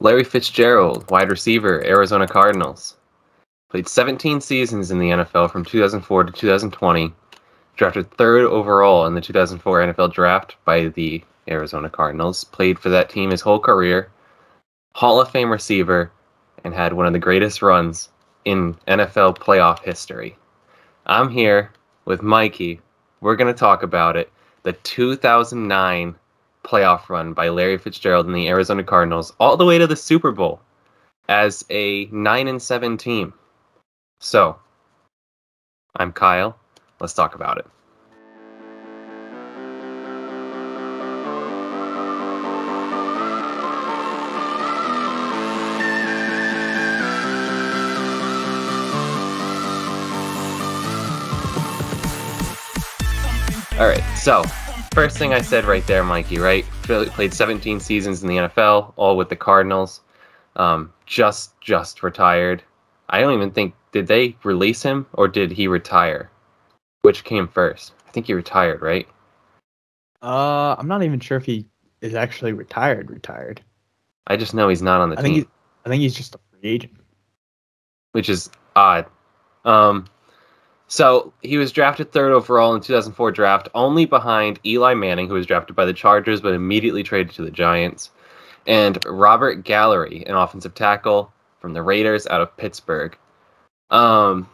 Larry Fitzgerald, wide receiver, Arizona Cardinals. Played 17 seasons in the NFL from 2004 to 2020. Drafted third overall in the 2004 NFL draft by the Arizona Cardinals. Played for that team his whole career. Hall of Fame receiver and had one of the greatest runs in NFL playoff history. I'm here with Mikey. We're going to talk about it. The 2009 playoff run by Larry Fitzgerald and the Arizona Cardinals all the way to the Super Bowl as a 9 and 7 team. So, I'm Kyle. Let's talk about it. All right, so first thing I said right there, Mikey, right? Played 17 seasons in the NFL, all with the Cardinals. Um, just just retired. I don't even think did they release him or did he retire? Which came first? I think he retired, right? Uh, I'm not even sure if he is actually retired. Retired. I just know he's not on the I team, think he's, I think he's just a free agent. which is odd. Um, so he was drafted third overall in the 2004 draft, only behind Eli Manning, who was drafted by the Chargers but immediately traded to the Giants, and Robert Gallery, an offensive tackle from the Raiders out of Pittsburgh. Um,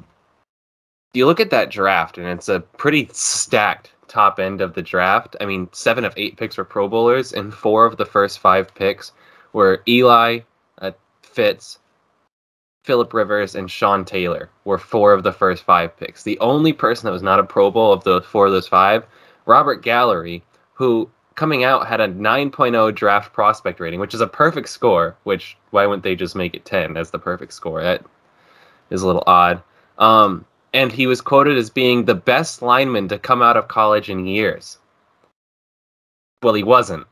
you look at that draft, and it's a pretty stacked top end of the draft. I mean, seven of eight picks were Pro Bowlers, and four of the first five picks were Eli, uh, Fitz, Philip Rivers, and Sean Taylor were four of the first five picks. The only person that was not a Pro Bowl of the four of those five, Robert Gallery, who coming out had a 9.0 draft prospect rating, which is a perfect score. Which why wouldn't they just make it 10 as the perfect score? That is a little odd. Um, and he was quoted as being the best lineman to come out of college in years. Well, he wasn't.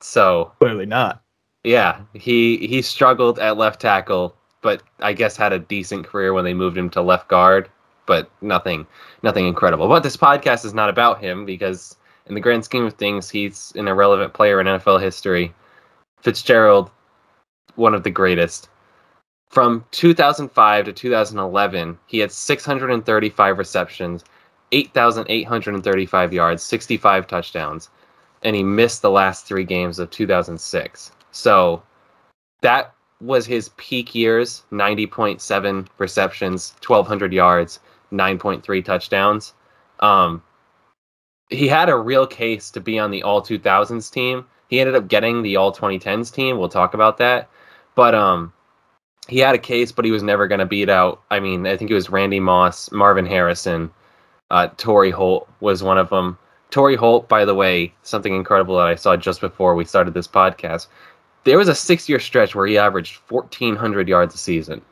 So Clearly not. yeah, he he struggled at left tackle, but I guess had a decent career when they moved him to left guard, but nothing nothing incredible. But this podcast is not about him because in the grand scheme of things, he's an irrelevant player in NFL history. Fitzgerald, one of the greatest. From 2005 to 2011, he had 635 receptions, 8,835 yards, 65 touchdowns, and he missed the last three games of 2006. So that was his peak years 90.7 receptions, 1,200 yards, 9.3 touchdowns. Um, he had a real case to be on the All 2000s team. He ended up getting the All 2010s team. We'll talk about that. But um, he had a case, but he was never going to beat out. I mean, I think it was Randy Moss, Marvin Harrison, uh, Torry Holt was one of them. Torry Holt, by the way, something incredible that I saw just before we started this podcast. There was a six-year stretch where he averaged 1,400 yards a season.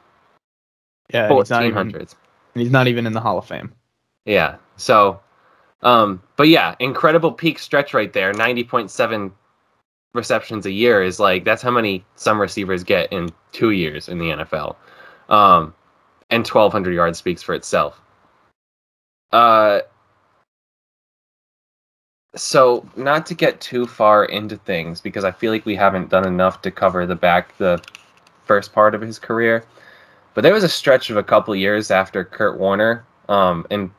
Yeah, and he's 1,400. and he's not even in the Hall of Fame. Yeah. So, um, but yeah, incredible peak stretch right there. 90.7 receptions a year is like that's how many some receivers get in two years in the NFL. Um, and 1,200 yards speaks for itself. Uh, so not to get too far into things because I feel like we haven't done enough to cover the back the first part of his career. But there was a stretch of a couple years after Kurt Warner, um, and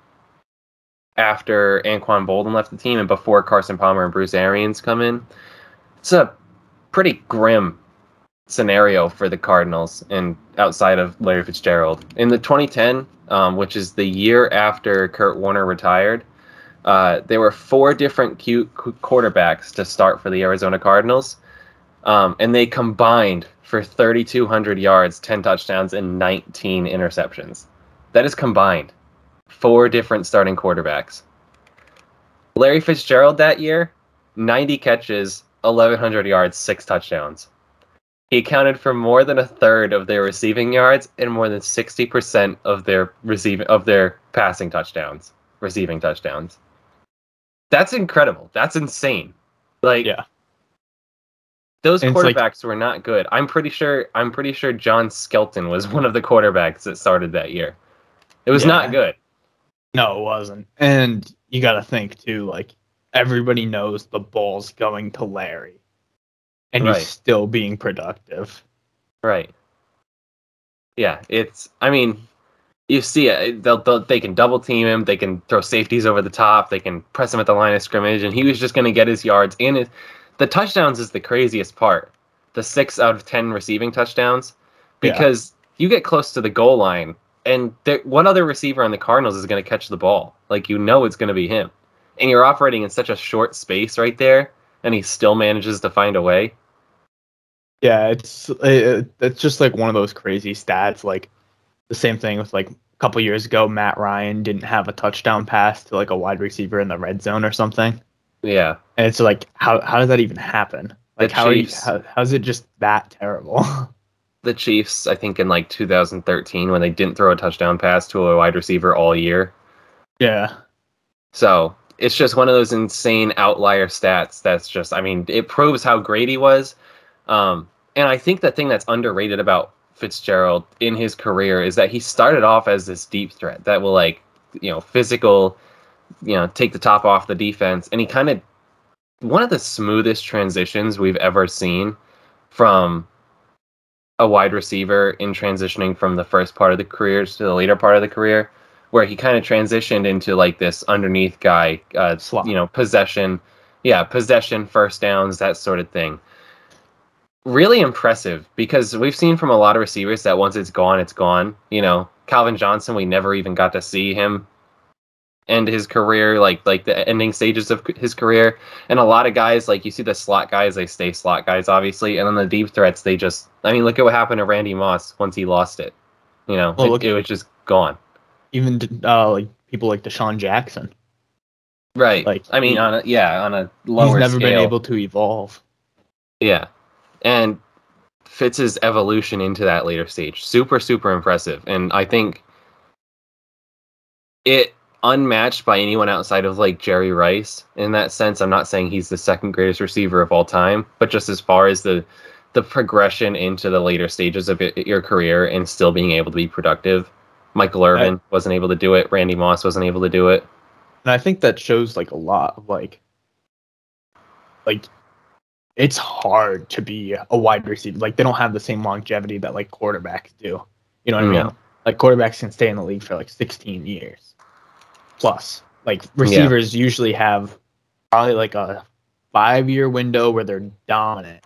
after Anquan Boldin left the team, and before Carson Palmer and Bruce Arians come in. It's a pretty grim scenario for the Cardinals, and outside of Larry Fitzgerald in the 2010, um, which is the year after Kurt Warner retired. Uh, there were four different Q- quarterbacks to start for the Arizona Cardinals, um, and they combined for 3,200 yards, 10 touchdowns, and 19 interceptions. That is combined. Four different starting quarterbacks. Larry Fitzgerald that year, 90 catches, 1,100 yards, six touchdowns. He accounted for more than a third of their receiving yards and more than 60% of their receiving of their passing touchdowns, receiving touchdowns. That's incredible. That's insane. Like Yeah. those And it's like- quarterbacks were not good. I'm pretty sure I'm pretty sure John Skelton was one of the quarterbacks that started that year. It was Yeah. not good. No, it wasn't. And you got to think too, like everybody knows the ball's going to Larry, and Right. he's still being Productive. Right. Yeah, it's. I mean, you see it. They'll, they'll they can double team him. They can throw safeties over the top. They can press him at the line of scrimmage, and he was just going to get his yards. And it, the touchdowns is the craziest part. The six out of ten receiving touchdowns, Yeah. because you get close to the goal line, and there, what other receiver on the Cardinals is going to catch the ball? Like you know, it's going to be him, and you're operating in such a short space right there, and he still manages to find a way. Yeah, it's it, it's just like one of those crazy stats. Like the same thing with like a couple years ago, Matt Ryan didn't have a touchdown pass to like a wide receiver in the red zone or something, Yeah. and it's like how how does that even happen? Like The how, are you, how how's it just that terrible? the Chiefs, I think in like 2013 when they didn't throw a touchdown pass to a wide receiver all year. yeah, So it's just one of those insane outlier stats that's just, I mean, it proves how great he was. Um, and I think the thing that's underrated about Fitzgerald in his career is that he started off as this deep threat that will, like, you know, physical, you know, take the top off the defense. And he kind of, one of the smoothest transitions we've ever seen from a wide receiver in transitioning from the first part of the career to the later part of the career, where he kind of transitioned into like this underneath guy, uh, Slot. you know, possession, yeah, possession, first downs, that sort of thing. Really impressive because we've seen from a lot of receivers that once it's gone, it's gone. You know, Calvin Johnson, we never even got to see him end his career, like like the ending stages of his career. And a lot of guys, like you see the slot guys, they stay slot guys, obviously, and then the deep threats, they just. I mean, look at what happened to Randy Moss once he lost it. You know, Well, it, look- it was just gone. even uh, like people like DeSean Jackson, Right. Like, I mean, he- on a yeah, on a lower he's never been able to evolve. Yeah. And Fitz's evolution into that later stage, super, super impressive. And I think it unmatched by anyone outside of like Jerry Rice in that sense. I'm not saying he's the second greatest receiver of all time, but just as far as the the progression into the later stages of it, your career and still being able to be productive. Michael Irvin wasn't able to do it. Randy Moss wasn't able to do it. And I think that shows like a lot of like like it's hard to be a wide receiver. Like they don't have the same longevity that like quarterbacks do. You know what I mean? Like quarterbacks can stay in the league for like 16 years plus. Like receivers usually have probably like a 5-year window where they're dominant.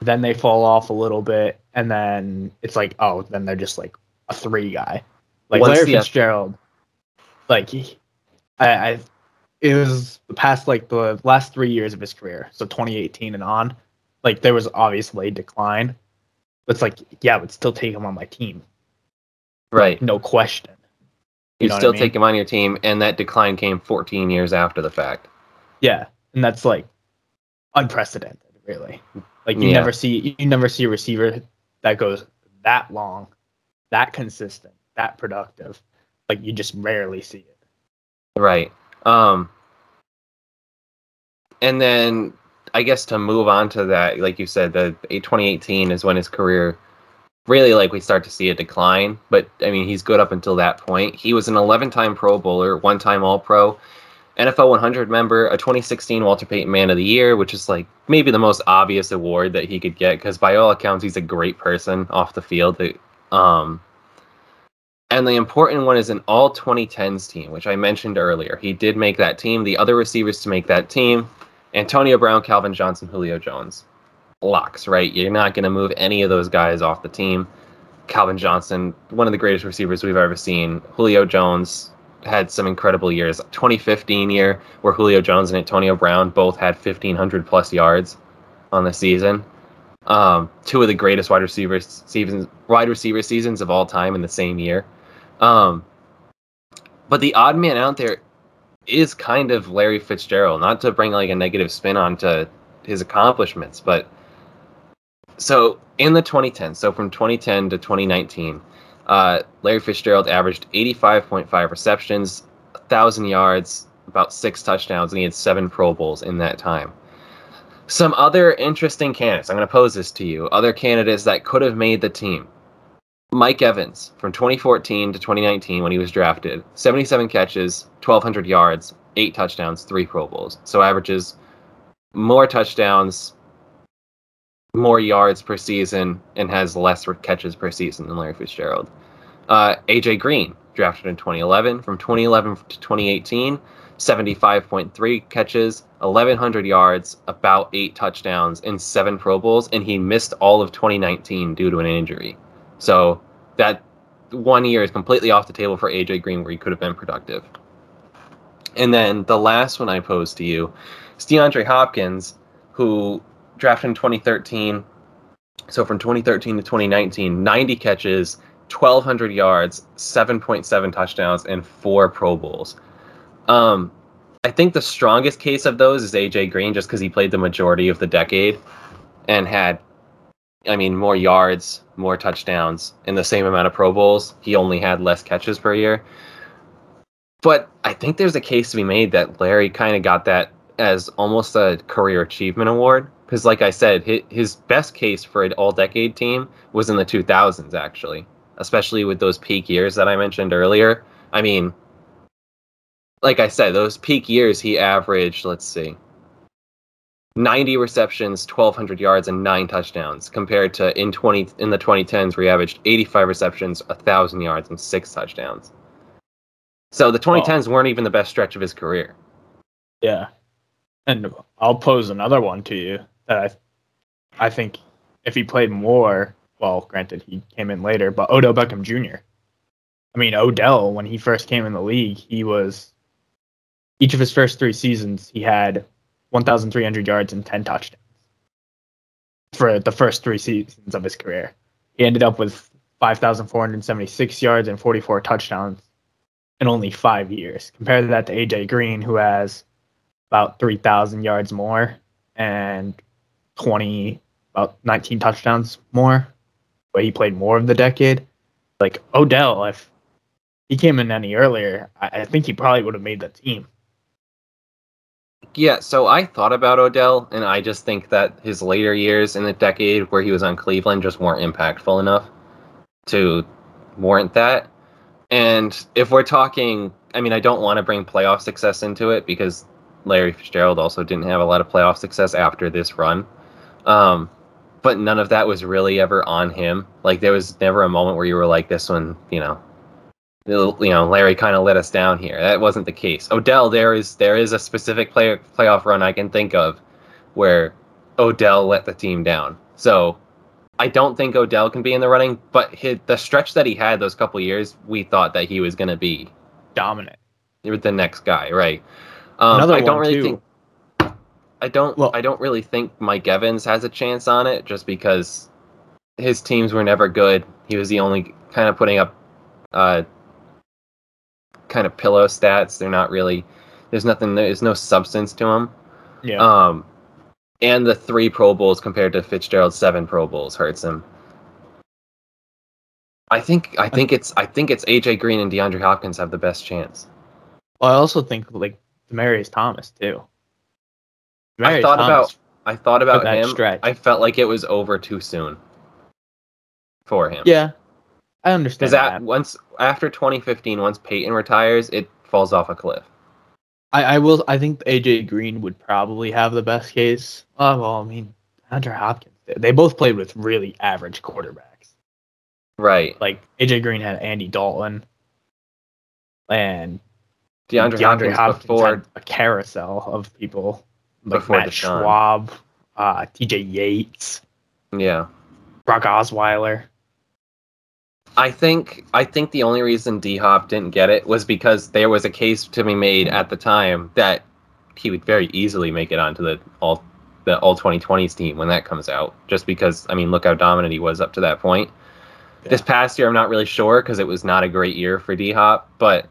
Then they fall off a little bit and then it's like oh, then they're just like a 3 guy. Like Once Larry Fitzgerald like he, I, I it was the past like the last three years of his career, so 2018 and on. Like there was obviously a decline, but it's like yeah, I would still take him on my team, Right. no question. You, know what I still mean? take him on your team, and that decline came 14 years after the fact. Yeah, and that's like unprecedented, really. Like you Yeah. never see you never see a receiver that goes that long, that consistent, that productive. Like you just rarely see it. Right. Um and then I guess to move on to that, like you said, the 2018 is when his career really like we start to see a decline, but I mean, he's good up until that point. He was an 11-time Pro Bowler, one-time All-Pro, NFL 100 member, a 2016 Walter Payton Man of the Year, which is like maybe the most obvious award that he could get because by all accounts he's a great person off the field. Um and the important one is an all 2010s team, which I mentioned earlier. He did make that team. The other receivers to make that team Antonio Brown, Calvin Johnson, Julio Jones. Locks, right? You're not going to move any of those guys off the team. Calvin Johnson, one of the greatest receivers we've ever seen. Julio Jones had some incredible years. 2015 year where Julio Jones and Antonio Brown both had 1500 plus yards on the season. Um, two of the greatest wide receivers seasons, wide receiver seasons of all time in the same year. Um, but the odd man out there is kind of Larry Fitzgerald. Not to bring like a negative spin onto his accomplishments, but so in the 2010s, so from 2010 to 2019, uh, Larry Fitzgerald averaged 85.5 receptions, 1,000 yards, about six touchdowns, and he had seven Pro Bowls in that time. Some other interesting candidates. I'm going to pose this to you. Other candidates that could have made the team. Mike Evans from 2014 to 2019 when he was drafted 77 catches, 1,200 yards, eight touchdowns, three Pro Bowls. So averages more touchdowns more yards per season and has less catches per season than Larry Fitzgerald. Uh, AJ Green, drafted in 2011. From 2011 to 2018, 75.3 catches, 1,100 yards, about eight touchdowns, and seven Pro Bowls. And he missed all of 2019 due to an injury. So that one year is completely off the table for AJ Green, where he could have been productive. And then the last one I posed to you is DeAndre Hopkins, who drafted in 2013. So from 2013 to 2019, 90 catches, 1,200 yards, 7.7 touchdowns, and four Pro Bowls. Um, I think the strongest case of those is AJ Green, just because he played the majority of the decade and had, I mean, more yards, more touchdowns, in the same amount of Pro Bowls. He only had less catches per year. But I think there's a case to be made that Larry kind of got that as almost a career achievement award. Because, like I said, his best case for an all decade team was in the 2000s, actually, especially with those peak years that I mentioned earlier. I mean, like I said, those peak years he averaged, let's see, 90 receptions, 1200 yards and 9 touchdowns compared to in 20 in the 2010s where he averaged 85 receptions, 1000 yards and 6 touchdowns. So the 2010s weren't even the best stretch of his career. Yeah. And I'll pose another one to you that I I think if he played more, well, granted he came in later, but Odell Beckham Jr. I mean, Odell when he first came in the league, he was each of his first three seasons, he had 1,300 yards and 10 touchdowns for the first three seasons of his career. He ended up with 5,476 yards and 44 touchdowns in only five years. Compare that to AJ Green, who has about 3,000 yards more and 20, about 19 touchdowns more, but he played more of the decade. Like Odell, if he came in any earlier, I, I think he probably would have made the team. Yeah, so I thought about Odell, and I just think that his later years in the decade where he was on Cleveland just weren't impactful enough to warrant that. And if we're talking, I mean, I don't want to bring playoff success into it because Larry Fitzgerald also didn't have a lot of playoff success after this run. Um, but none of that was really ever on him. Like, there was never a moment where you were like, this one, you know, you know, Larry kind of let us down here. That wasn't the case. Odell, there is there is a specific play, playoff run I can think of where Odell let the team down. So I don't think Odell can be in the running, but his, the stretch that he had those couple years, we thought that he was going to be dominant. The next guy, right? Um, Another I don't really too. think. I don't. Well, I don't really think Mike Evans has a chance on it, just because his teams were never good. He was the only kind of putting up uh, kind of pillow stats. They're not really. There's nothing. There's no substance to them. Yeah. Um, and the three Pro Bowls compared to Fitzgerald's seven Pro Bowls hurts him. I think. I think it's. I think it's AJ Green and DeAndre Hopkins have the best chance. Well, I also think like Demaryius Thomas too. Demaryius I thought Thomas about. I thought about him. Stretch. I felt like it was over too soon for him. Yeah, I understand. Because that once after 2015, once Peyton retires, it falls off a cliff. I, I will. I think AJ Green would probably have the best case. Oh well, I mean, Andrew Hopkins. They both played with really average quarterbacks. Right. Like AJ Green had Andy Dalton, and DeAndre, DeAndre Hopkins, Hopkins before had a carousel of people like before Matt Deshaun. Schaub, uh, T.J. Yates. Yeah. Brock Osweiler. I think I think the only reason D Hop didn't get it was because there was a case to be made at the time that he would very easily make it onto the all the all 2020s team when that comes out. Just because I mean, look how dominant he was up to that point. Yeah. This past year, I'm not really sure because it was not a great year for D Hop, but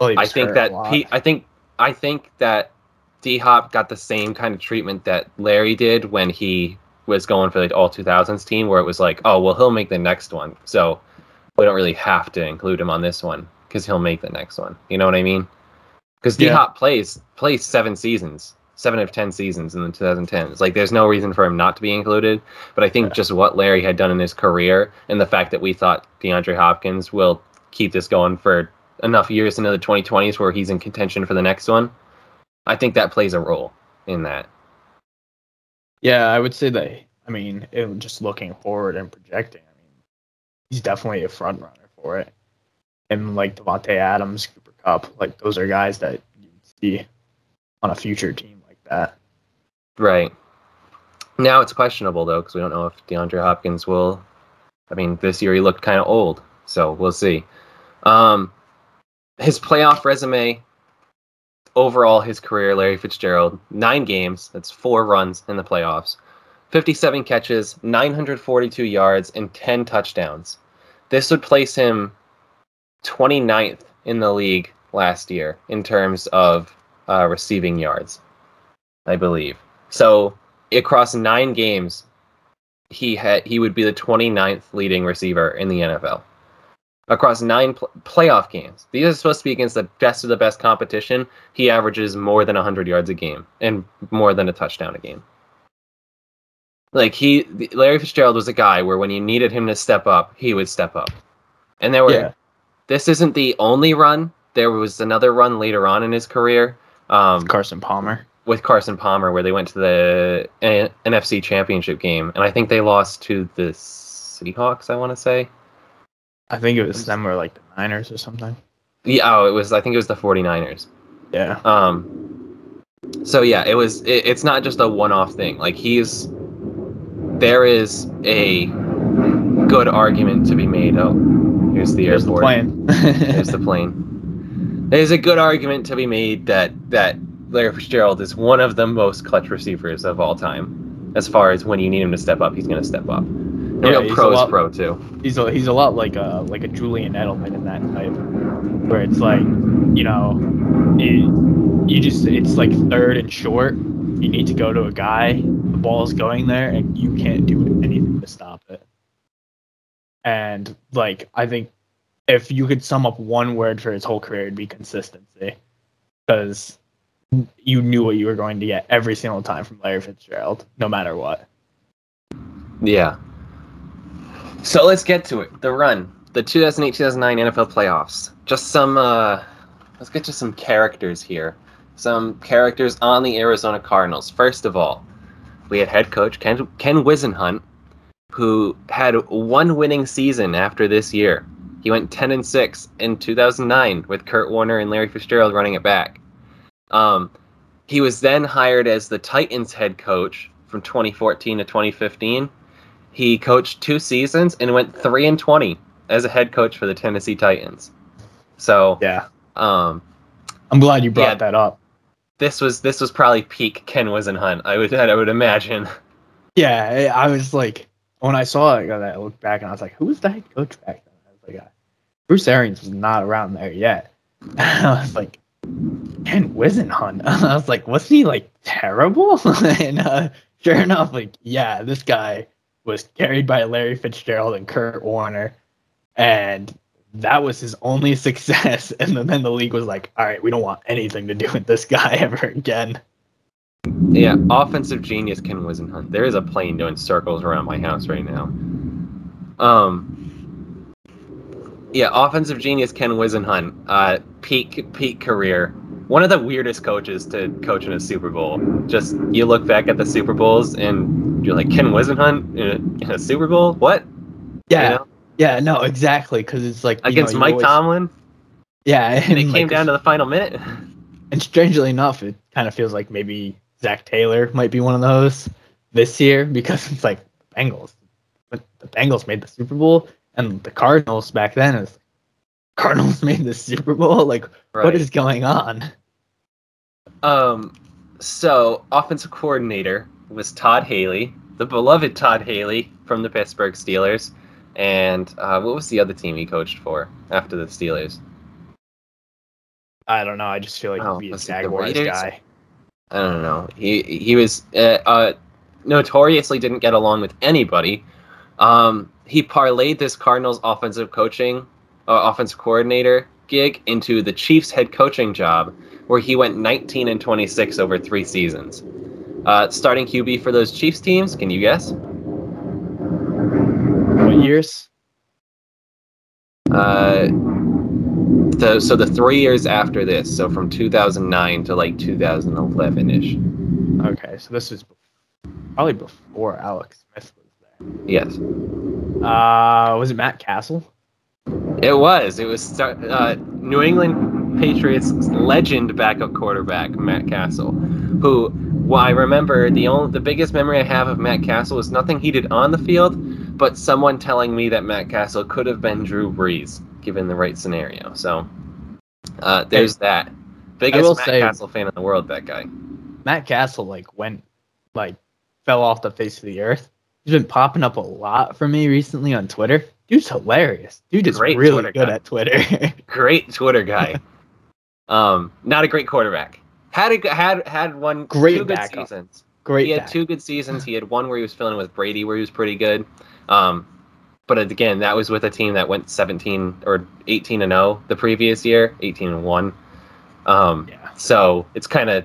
well, I think that P, I think I think that D Hop got the same kind of treatment that Larry did when he was going for the all 2000s team, where it was like, oh well, he'll make the next one. So we don't really have to include him on this one because he'll make the next one. You know what I mean? Because D Hop yeah. plays plays seven seasons, seven of ten seasons in the 2010s. Like, there's no reason for him not to be included. But I think yeah. just what Larry had done in his career and the fact that we thought DeAndre Hopkins will keep this going for enough years into the 2020s where he's in contention for the next one, I think that plays a role in that. Yeah, I would say that I mean, it, just looking forward and projecting, he's definitely a front runner for it. And like Davante Adams, Cooper Kupp, like those are guys that you'd see on a future team like that. Right. Now it's questionable though because we don't know if DeAndre Hopkins will. I mean, this year he looked kind of old, so we'll see. Um, his playoff resume, overall, his career, Larry Fitzgerald, nine games. That's four runs in the playoffs, 57 catches, 942 yards, and 10 touchdowns. This would place him 29th in the league last year in terms of uh, receiving yards, I believe. So across nine games, he had he would be the 29th leading receiver in the NFL. Across nine pl- playoff games, these are supposed to be against the best of the best competition. He averages more than 100 yards a game and more than a touchdown a game. Like he, Larry Fitzgerald was a guy where when you needed him to step up, he would step up. And there were. Yeah. This isn't the only run. There was another run later on in his career. Um, Carson Palmer with Carson Palmer where they went to the N- NFC Championship game, and I think they lost to the Seahawks. I want to say. I think it was them or like the Niners or something. Yeah, oh, it was. I think it was the 49ers. Yeah. Um. So yeah, it was. It, it's not just a one-off thing. Like he's. There is a good argument to be made. Oh, here's the here's airport. The plane. here's the plane. There's a good argument to be made that that Larry Fitzgerald is one of the most clutch receivers of all time. As far as when you need him to step up, he's going to step up. Yeah, real pro is pro too. He's a, he's a lot like a like a Julian Edelman in that type, where it's like you know, it, you just it's like third and short. You need to go to a guy. Ball is going there, and you can't do anything to stop it. And like I think if you could sum up one word for his whole career, it'd be consistency. Because you knew what you were going to get every single time from Larry Fitzgerald, no matter what. Yeah. So let's get to it. The run, the 2008-2009 NFL playoffs. Just some. Uh, let's get to some characters here. Some characters on the Arizona Cardinals. First of all, we had head coach Ken Ken Whisenhunt, who had one winning season after this year. He went 10 and 6 in 2009 with Kurt Warner and Larry Fitzgerald running it back. Um, he was then hired as the Titans head coach from 2014 to 2015. He coached two seasons and went three and 20 as a head coach for the Tennessee Titans. So yeah, um, I'm glad you brought yeah, that up. This was this was probably peak Ken Whisenhunt. I would I would imagine. Yeah, I was like when I saw it, I looked back and I was like, who was the head coach back then? I was like, uh, Bruce Arians was not around there yet. I was like, Ken Whisenhunt. I was like, was he like terrible? and uh, sure enough, like, yeah, this guy was carried by Larry Fitzgerald and Kurt Warner, and that was his only success. And then, the league was like, all right, we don't want anything to do with this guy ever again. Yeah, offensive genius Ken Whisenhunt. There is a plane doing circles around my house right now. Um, yeah, offensive genius Ken Whisenhunt. Uh, peak peak career one of the weirdest coaches to coach in a Super Bowl. Just you look back at the Super Bowls and you're like Ken Whisenhunt in a, in a Super Bowl. What? Yeah, you know? Yeah, no, exactly. Because it's like against know, Mike always, Tomlin. Yeah, and, and it like, came down to the final minute. And strangely enough, it kind of feels like maybe Zac Taylor might be one of those this year because it's like Bengals. But the Bengals made the Super Bowl, and the Cardinals back then is Cardinals made the Super Bowl? Like, right. what is going on? Um, so offensive coordinator was Todd Haley, the beloved Todd Haley from the Pittsburgh Steelers, and uh, what was the other team he coached for after the Steelers? I don't know. I just feel like oh, he'd be a Jaguars guy. I don't know. He he was uh, uh, notoriously didn't get along with anybody. Um, he parlayed this Cardinals offensive coaching uh, offensive coordinator gig into the Chiefs head coaching job, where he went 19 and 26 over three seasons. Uh, starting QB for those Chiefs teams, can you guess? Years? Uh, the, so the three years after this, so from 2009 to like 2011 ish. Okay, so this is probably before Alex Smith was there. Yes, Uh, was it Matt Cassel? it was. It was uh, New England Patriots legend backup quarterback Matt Cassel, who. Well, I remember the only the biggest memory I have of Matt Cassel was nothing he did on the field, but someone telling me that Matt Cassel could have been Drew Brees given the right scenario. So uh, there's that. Biggest Matt say- Cassel fan in the world. That guy. Matt Cassel like went like fell off the face of the earth. He's been popping up a lot for me recently on Twitter. Dude's hilarious. Dude is Great really Twitter good guy. at Twitter. great Twitter guy. um, not a great quarterback. Had a, had had one Great two good backup. seasons. Great. he had two good seasons. He had one where he was filling with Brady, where he was pretty good. Um, but again, that was with a team that went 17 or 18 and 0 the previous year, 18 and 1. Um, Yeah. so it's kind of,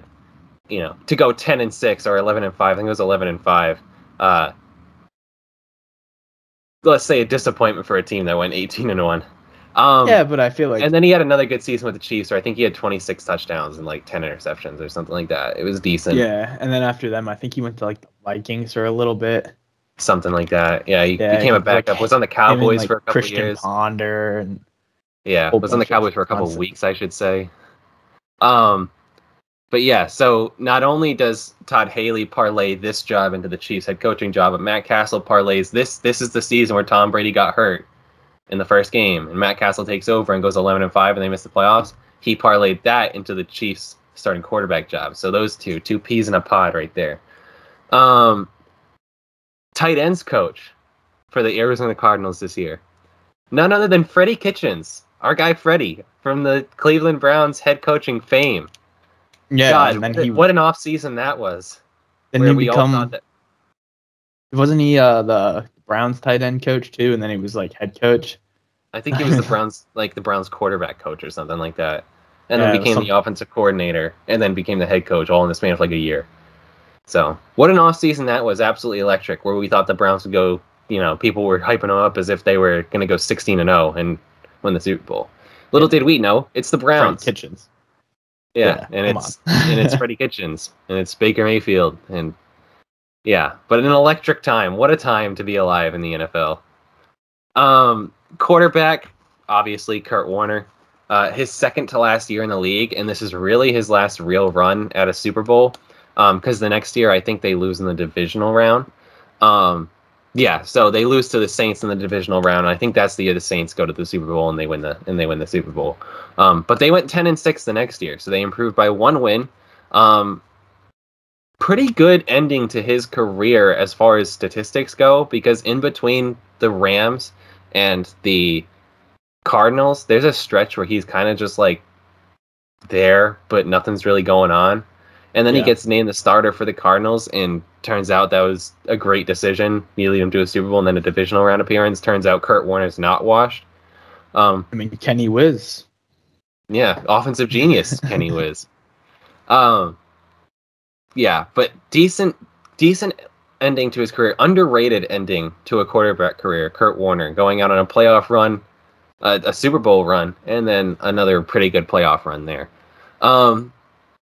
you know, to go 10 and 6 or 11 and 5. I think it was 11 and 5. Uh, let's say a disappointment for a team that went 18 and 1. Um, yeah, but I feel like and then he had another good season with the Chiefs, where I think he had 26 touchdowns and like 10 interceptions or something like that. It was decent. yeah, and then after them, I think he went to like the Vikings for a little bit. Something like that. Yeah, he Yeah, became a he- like, backup. Was on the Him and, Cowboys like, for a couple Christian years. Ponder and Yeah, was on the Cowboys for a couple weeks, I should say. Um, but yeah, so not only does Todd Haley parlay this job into the Chiefs head coaching job, but Matt Cassel parlays this. This is the season where Tom Brady got hurt in the first game, and Matt Cassel takes over and goes 11 and five, and they miss the playoffs. He parlayed that into the Chiefs starting quarterback job. So those two, two peas in a pod right there. Um, tight ends coach for the Arizona Cardinals this year. None other than Freddie Kitchens, our guy Freddie from the Cleveland Browns head coaching fame. yeah, God, and then what, he what an off season that was. he we all thought that wasn't he uh the Browns tight end coach too, and then he was like head coach. I think he was the Browns like the Browns quarterback coach or something like that. And Yeah, then became the offensive coordinator and then became the head coach all in the span of like a year. So what an off season that was, absolutely electric, where we thought the Browns would go, you know, people were hyping them up as if they were gonna go sixteen and 0 and win the Super Bowl. Little did we know, it's the Browns. Kitchens. Yeah, Yeah, and it's and it's Freddie Kitchens and it's Baker Mayfield and yeah, but an electric time. What a time to be alive in the NFL. Um, quarterback, obviously Kurt Warner. Uh, his second to last year in the league, and this is really his last real run at a Super Bowl. Because the next year, I think they lose in the divisional round. Um, yeah, so they lose to the Saints in the divisional round. I think that's the year the Saints go to the Super Bowl and they win the and they win the Super Bowl. Um, but they went ten and six the next year, so they improved by one win. Um, pretty good ending to his career as far as statistics go, because in between the Rams and the Cardinals, there's a stretch where he's kind of just like there, but nothing's really going on. And then he gets named the starter for the Cardinals, and turns out that was a great decision. You lead him to a Super Bowl and then a divisional round appearance. Turns out Kurt Warner's not washed. Um, I mean Kenny Wiz. yeah, offensive genius, Kenny Wiz. Um, yeah, but decent, decent ending to his career. Underrated ending to a quarterback career. Kurt Warner going out on a playoff run, a, a Super Bowl run, and then another pretty good playoff run there. Um,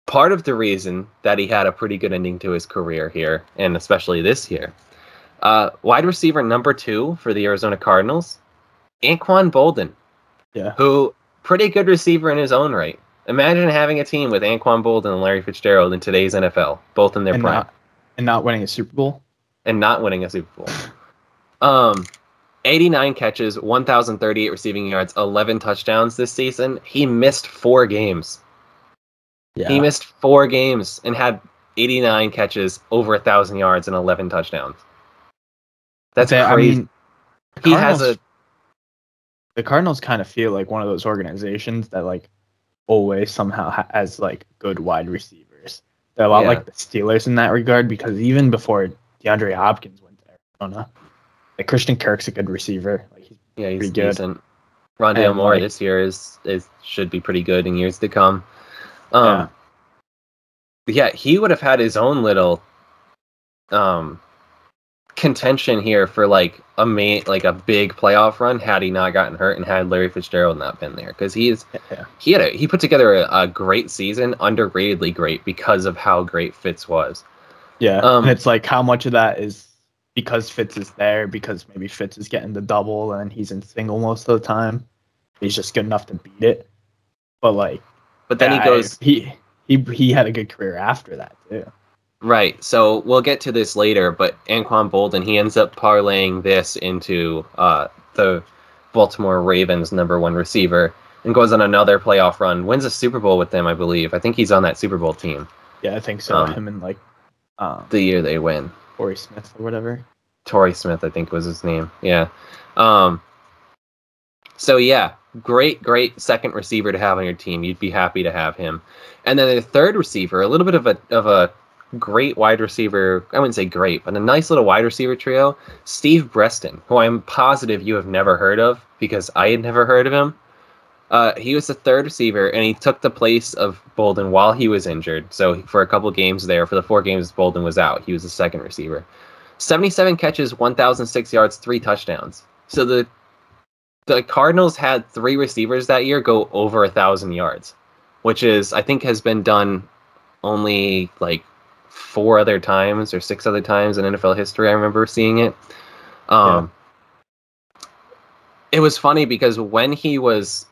part of the reason that he had a pretty good ending to his career here, and especially this year, uh, wide receiver number two for the Arizona Cardinals, Anquan Boldin Yeah. who pretty good receiver in his own right. Imagine having a team with Anquan Boldin and Larry Fitzgerald in today's NFL, both in their and prime, not and not winning a Super Bowl. and not winning a Super Bowl. Um, 89 catches, 1,038 receiving yards, 11 touchdowns this season. He missed four games. Yeah. He missed four games and had 89 catches, over a thousand yards, and 11 touchdowns. That's I crazy. mean, the he has a the Cardinals kind of feel like one of those organizations that like always somehow ha- has like good wide receivers. They're a lot Yeah. like the Steelers in that regard because even before DeAndre Hopkins went to Arizona, like Christian Kirk's a good receiver. Like he's Yeah, he's pretty good. decent. Rondale And, Moore like- this year is is should be pretty good in years to come. Um, yeah. he would have had his own little um contention here for like a main like a big playoff run had he not gotten hurt and had Larry Fitzgerald not been there because he's yeah. he had a, he put together a, a great season, underratedly great because of how great Fitz was. Yeah, Um, and it's like how much of that is because Fitz is there, because maybe Fitz is getting the double and he's in single most of the time. He's just good enough to beat it. But like, But then yeah, he goes he he he had a good career after that too. Right. So we'll get to this later, but Anquan Boldin, he ends up parlaying this into uh, the Baltimore Ravens number one receiver and goes on another playoff run, wins a Super Bowl with them, I believe. I think he's on that Super Bowl team Yeah, I think so. Um, Him and like um, the year they win. Corey Smith or whatever. Torrey Smith, I think was his name. Yeah. Um, so yeah, great, great second receiver to have on your team. You'd be happy to have him. And then the third receiver, a little bit of a of a great wide receiver. I wouldn't say great, but a nice little wide receiver trio. Steve Breaston, who I'm positive you have never heard of because I had never heard of him. Uh, he was the third receiver, and he took the place of Boldin while he was injured. So for a couple games there, for the four games Boldin was out, he was the second receiver. 77 catches, 1,006 yards, three touchdowns. So the the Cardinals had three receivers that year go over a thousand yards, which is I think has been done only like four other times or six other times in NFL history. I remember seeing it. Um, It was funny because when he was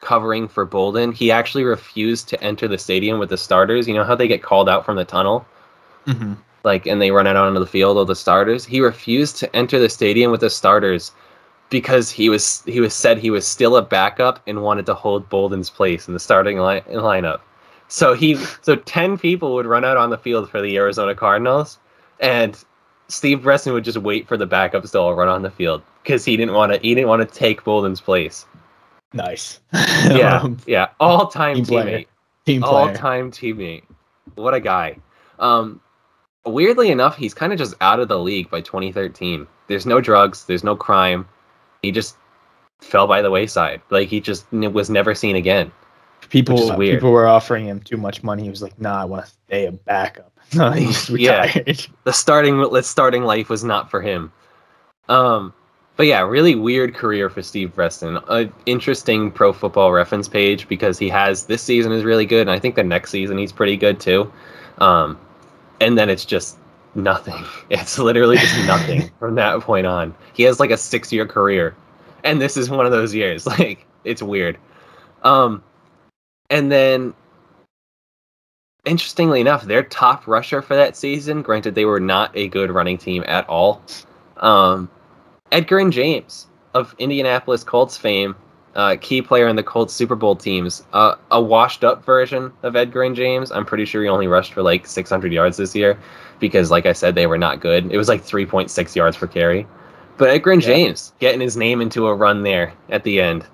covering for Boldin, he actually refused to enter the stadium with the starters. You know how they get called out from the tunnel? Mm-hmm. like and they run out onto the field of the starters he refused to enter the stadium with the starters because he was he was said he was still a backup and wanted to hold Boldin's place in the starting line, lineup so he so 10 people would run out on the field for the Arizona Cardinals and Steve Breaston would just wait for the backups to all run on the field because he didn't want to he didn't want to take Boldin's place Nice. yeah yeah all time Team player. teammate Team all player. time teammate. What a guy. Um, weirdly enough, he's kind of just out of the league by 2013. There's no drugs, there's no crime. He just fell by the wayside. Like he just was never seen again. People people were offering him too much money. He was like, "Nah, I want to stay a backup." No, he's Yeah. retired. The starting the starting life was not for him. Um, but yeah, really weird career for Steve Breaston. An interesting Pro Football Reference page because he has this season is really good, and I think the next season he's pretty good too. Um, and then it's just nothing. It's literally just nothing from that point on. He has like a six year career, and this is one of those years. Like it's weird. Um, and then interestingly enough, their top rusher for that season, granted they were not a good running team at all, um, Edgerrin James of Indianapolis Colts fame, uh, key player in the Colts Super Bowl teams, uh, a washed up version of Edgerrin James. I'm pretty sure he only rushed for like 600 yards this year because, like I said, they were not good. It was like 3.6 yards per carry. But Edgar and Yeah. James getting his name into a run there at the end.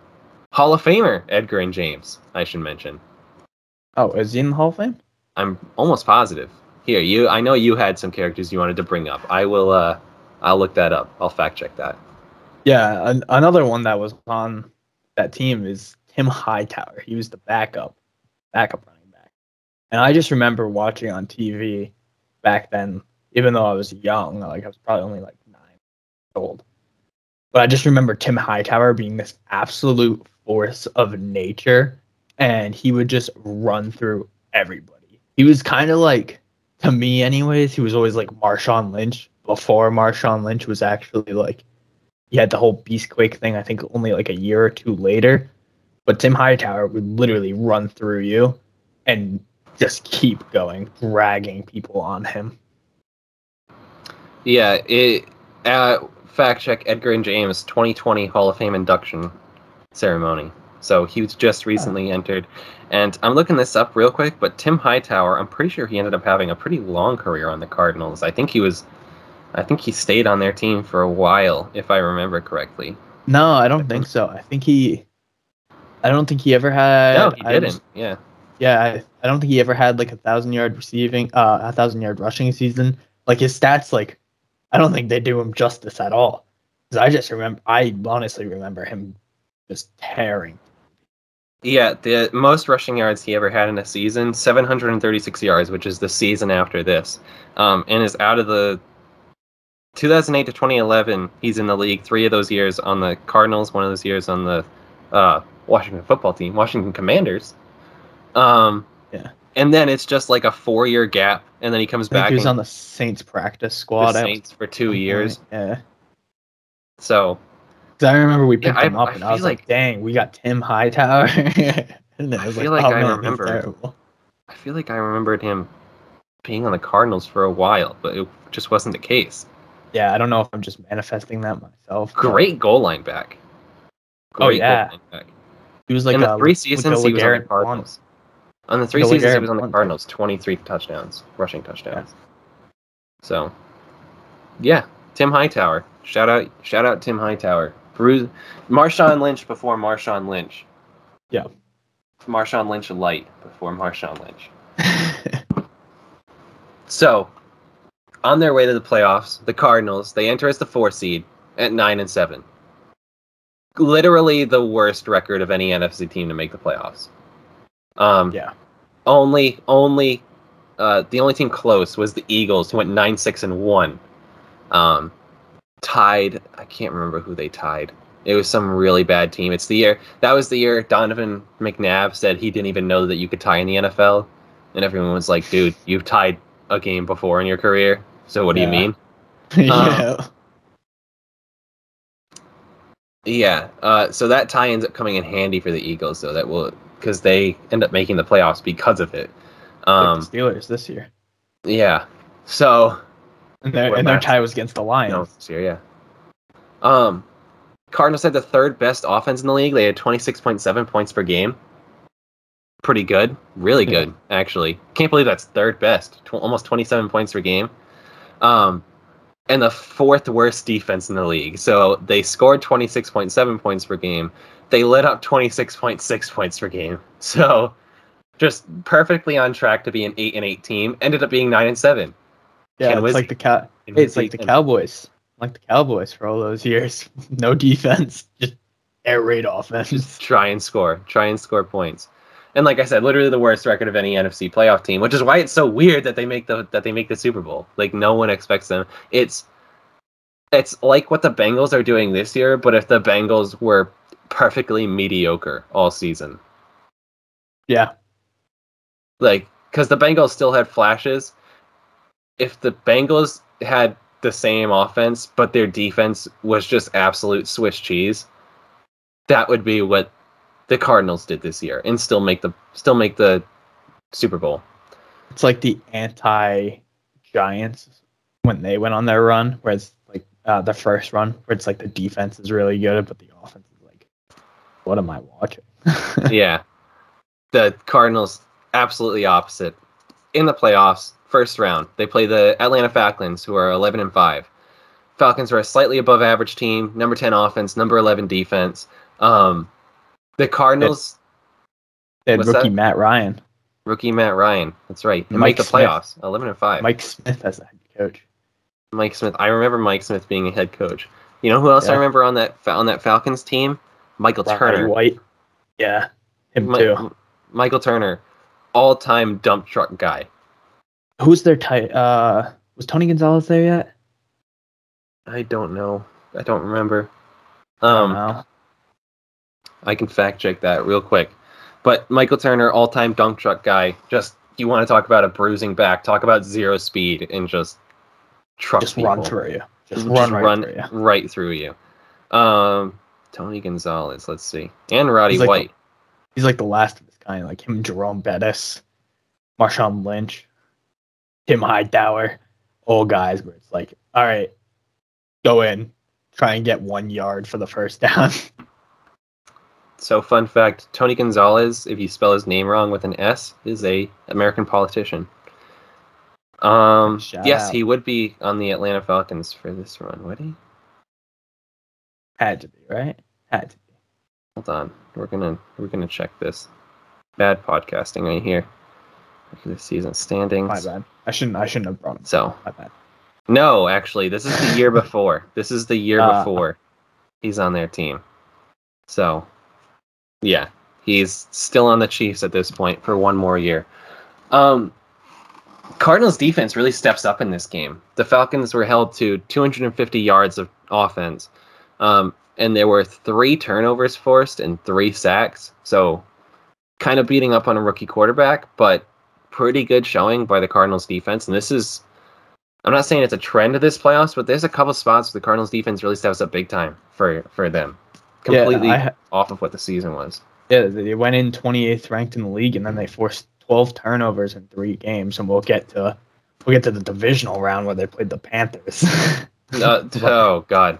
Hall of Famer Edgerrin James, I should mention. Oh, is he in the Hall of Fame? I'm almost positive. Here, you I know you had some characters you wanted to bring up. I will uh I'll look that up. I'll fact check that. Yeah, an- another one that was on that team is Tim Hightower. He was the backup, backup running back. And I just remember watching on TV back then, even though I was young, like I was probably only like nine years old. But I just remember Tim Hightower being this absolute force of nature, and he would just run through everybody. He was kind of like, to me, anyways, he was always like Marshawn Lynch before Marshawn Lynch was actually like he had the whole Beastquake thing, I think only like a year or two later. But Tim Hightower would literally run through you and just keep going, dragging people on him. Yeah, it uh fact check Edgerrin James 2020 Hall of Fame induction ceremony. So he was just recently entered. And I'm looking this up real quick, but Tim Hightower, I'm pretty sure he ended up having a pretty long career on the Cardinals. I think he was I think he stayed on their team for a while, if I remember correctly. No, I don't think so. I think he I don't think he ever had No, he I didn't. was- Yeah. yeah, I, I don't think he ever had like a thousand yard receiving uh a thousand yard rushing season. Like his stats like I don't think they do him justice at all. Cause I just remember I honestly remember him just tearing. Yeah, the most rushing yards he ever had in a season, 736 yards, which is the season after this. Um, and is out of the 2008 to 2011, he's in the league. Three of those years on the Cardinals, one of those years on the uh, Washington football team, Washington Commanders. Um, Yeah. and then it's just like a four year gap, and then he comes back he was on the Saints practice squad. at Saints for two years. Yeah. So I remember we Yeah, picked I- him up, I and I was feel like, like- "Dang, we got Tim Hightower." and I I was feel like, like "Oh I man, remember. I feel like I remembered him being on the Cardinals for a while, but it just wasn't the case. Yeah, I don't know if I'm just manifesting that myself. Great goal line back. Oh, yeah. line back. He was like In the a, three seasons he was on the Cardinals. On the three seasons he was on the Cardinals, 23 touchdowns, rushing touchdowns. So, yeah, Tim Hightower. Shout out, shout out Tim Hightower. Bruce, Marshawn Lynch before Marshawn Lynch. Yeah. Marshawn Lynch light before Marshawn Lynch. So, on their way to the playoffs, the Cardinals they enter as the four seed at nine and seven. Literally the worst record of any NFC team to make the playoffs. Um, yeah. only, only, uh, the only team close was the Eagles, who went nine six and one. Um, tied. I can't remember who they tied. It was some really bad team. It's the year that was the year Donovan McNabb said he didn't even know that you could tie in the NFL, and everyone was like, "Dude, you've tied a game before in your career, so what do you mean?" yeah. Yeah. Uh, so that tie ends up coming in handy for the Eagles, though. That will because they end up making the playoffs because of it. Like Um, the Steelers this year, yeah. So and their and their tie was against the Lions. no, this year, yeah. Um, Cardinals had the third best offense in the league. They had twenty six point seven points per game. Pretty good, really Yeah. good, actually. Can't believe that's third best. Tw- almost twenty seven points per game. Um, and the fourth worst defense in the league. So they scored twenty six point seven points per game. They let up twenty six point six points per game. So just perfectly on track to be an eight and eight team. Ended up being nine and seven. Yeah, Ken it's like the cow. It's like the Cowboys. Like the Cowboys for all those years. no defense, just air raid offense. try and score, try and score points. And like I said, literally the worst record of any NFC playoff team, which is why it's so weird that they make the that they make the Super Bowl. Like no one expects them. It's it's like what the Bengals are doing this year, but if the Bengals were perfectly mediocre all season. Yeah, Like cuz the Bengals still had flashes. If the Bengals had the same offense, but their defense was just absolute Swiss cheese, that would be what the Cardinals did this year and still make the still make the Super Bowl. it's like the anti Giants when they went on their run, where it's like uh, the first run, where it's like the defense is really good, but the offense is like, what am I watching? yeah. The Cardinals absolutely opposite. In the playoffs, first round, they play the Atlanta Falcons who are 11 and 5. Falcons are a slightly above average team, number 10 offense, number 11 defense. Um the Cardinals They had rookie that? Matt Ryan, rookie Matt Ryan. That's right. Mike make the Smith. playoffs. 11 and 5. Mike Smith as the head coach. Mike Smith. I remember Mike Smith being a head coach. You know who else I remember on that on that Falcons team? Michael Turner. White. Yeah, him Mi- too. Michael Turner, all-time dump truck guy. Who's their tight? Uh, was Tony Gonzalez there yet? I don't know. I don't remember. I Um, know. I can fact check that real quick. But Michael Turner, all-time dump truck guy. Just you want to talk about a bruising back? Talk about zero speed and just truck Just people. run through you. Just Just run right run through you. right through you. Um, Tony Gonzalez. Let's see, and Roddy He's like White. He's like the last of like him, Jerome Bettis, Marshawn Lynch, Tim Hightower, all guys where it's like, all right, go in, try and get one yard for the first down. So, fun fact: Tony Gonzalez, if you spell his name wrong with an S, is a American politician. Um, Shout yes, out. he would be on the Atlanta Falcons for this run, would he? Had to be, right? Had to be. Hold on, we're gonna we're gonna check this. Bad podcasting right here. Regular season standings. My bad. I shouldn't. I shouldn't have brought him. So My bad. no, actually, this is the year before. This is the year Uh. before he's on their team. So, yeah, he's still on the Chiefs at this point for one more year. Um, Cardinals defense really steps up in this game. The Falcons were held to 250 yards of offense, um, and there were three turnovers forced and three sacks. So, kind of beating up on a rookie quarterback, but pretty good showing by the Cardinals defense, and this is I'm not saying it's a trend of this playoffs, but there's a couple spots where the Cardinals defense really steps up big time for for them. Completely I ha- off of what the season was. Yeah, they went in 28th ranked in the league, and then they forced 12 turnovers in three games. And we'll get to we'll get to the divisional round where they played the Panthers. Uh, oh God.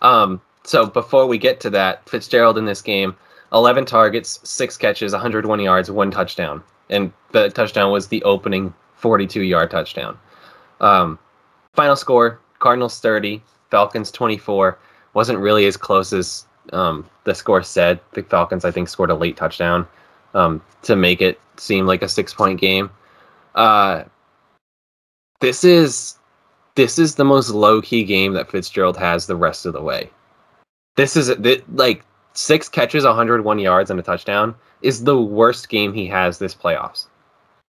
Um. So before we get to that, Fitzgerald in this game, 11 targets, six catches, 120 yards, one touchdown, and the touchdown was the opening 42 yard touchdown. Um, final score: Cardinals 30, Falcons 24. Wasn't really as close as um, the score said. The Falcons, I think, scored a late touchdown um, to make it seem like a six point game. Uh, this is this is the most low key game that Fitzgerald has the rest of the way. This is like six catches, 101 yards, and a touchdown is the worst game he has this playoffs.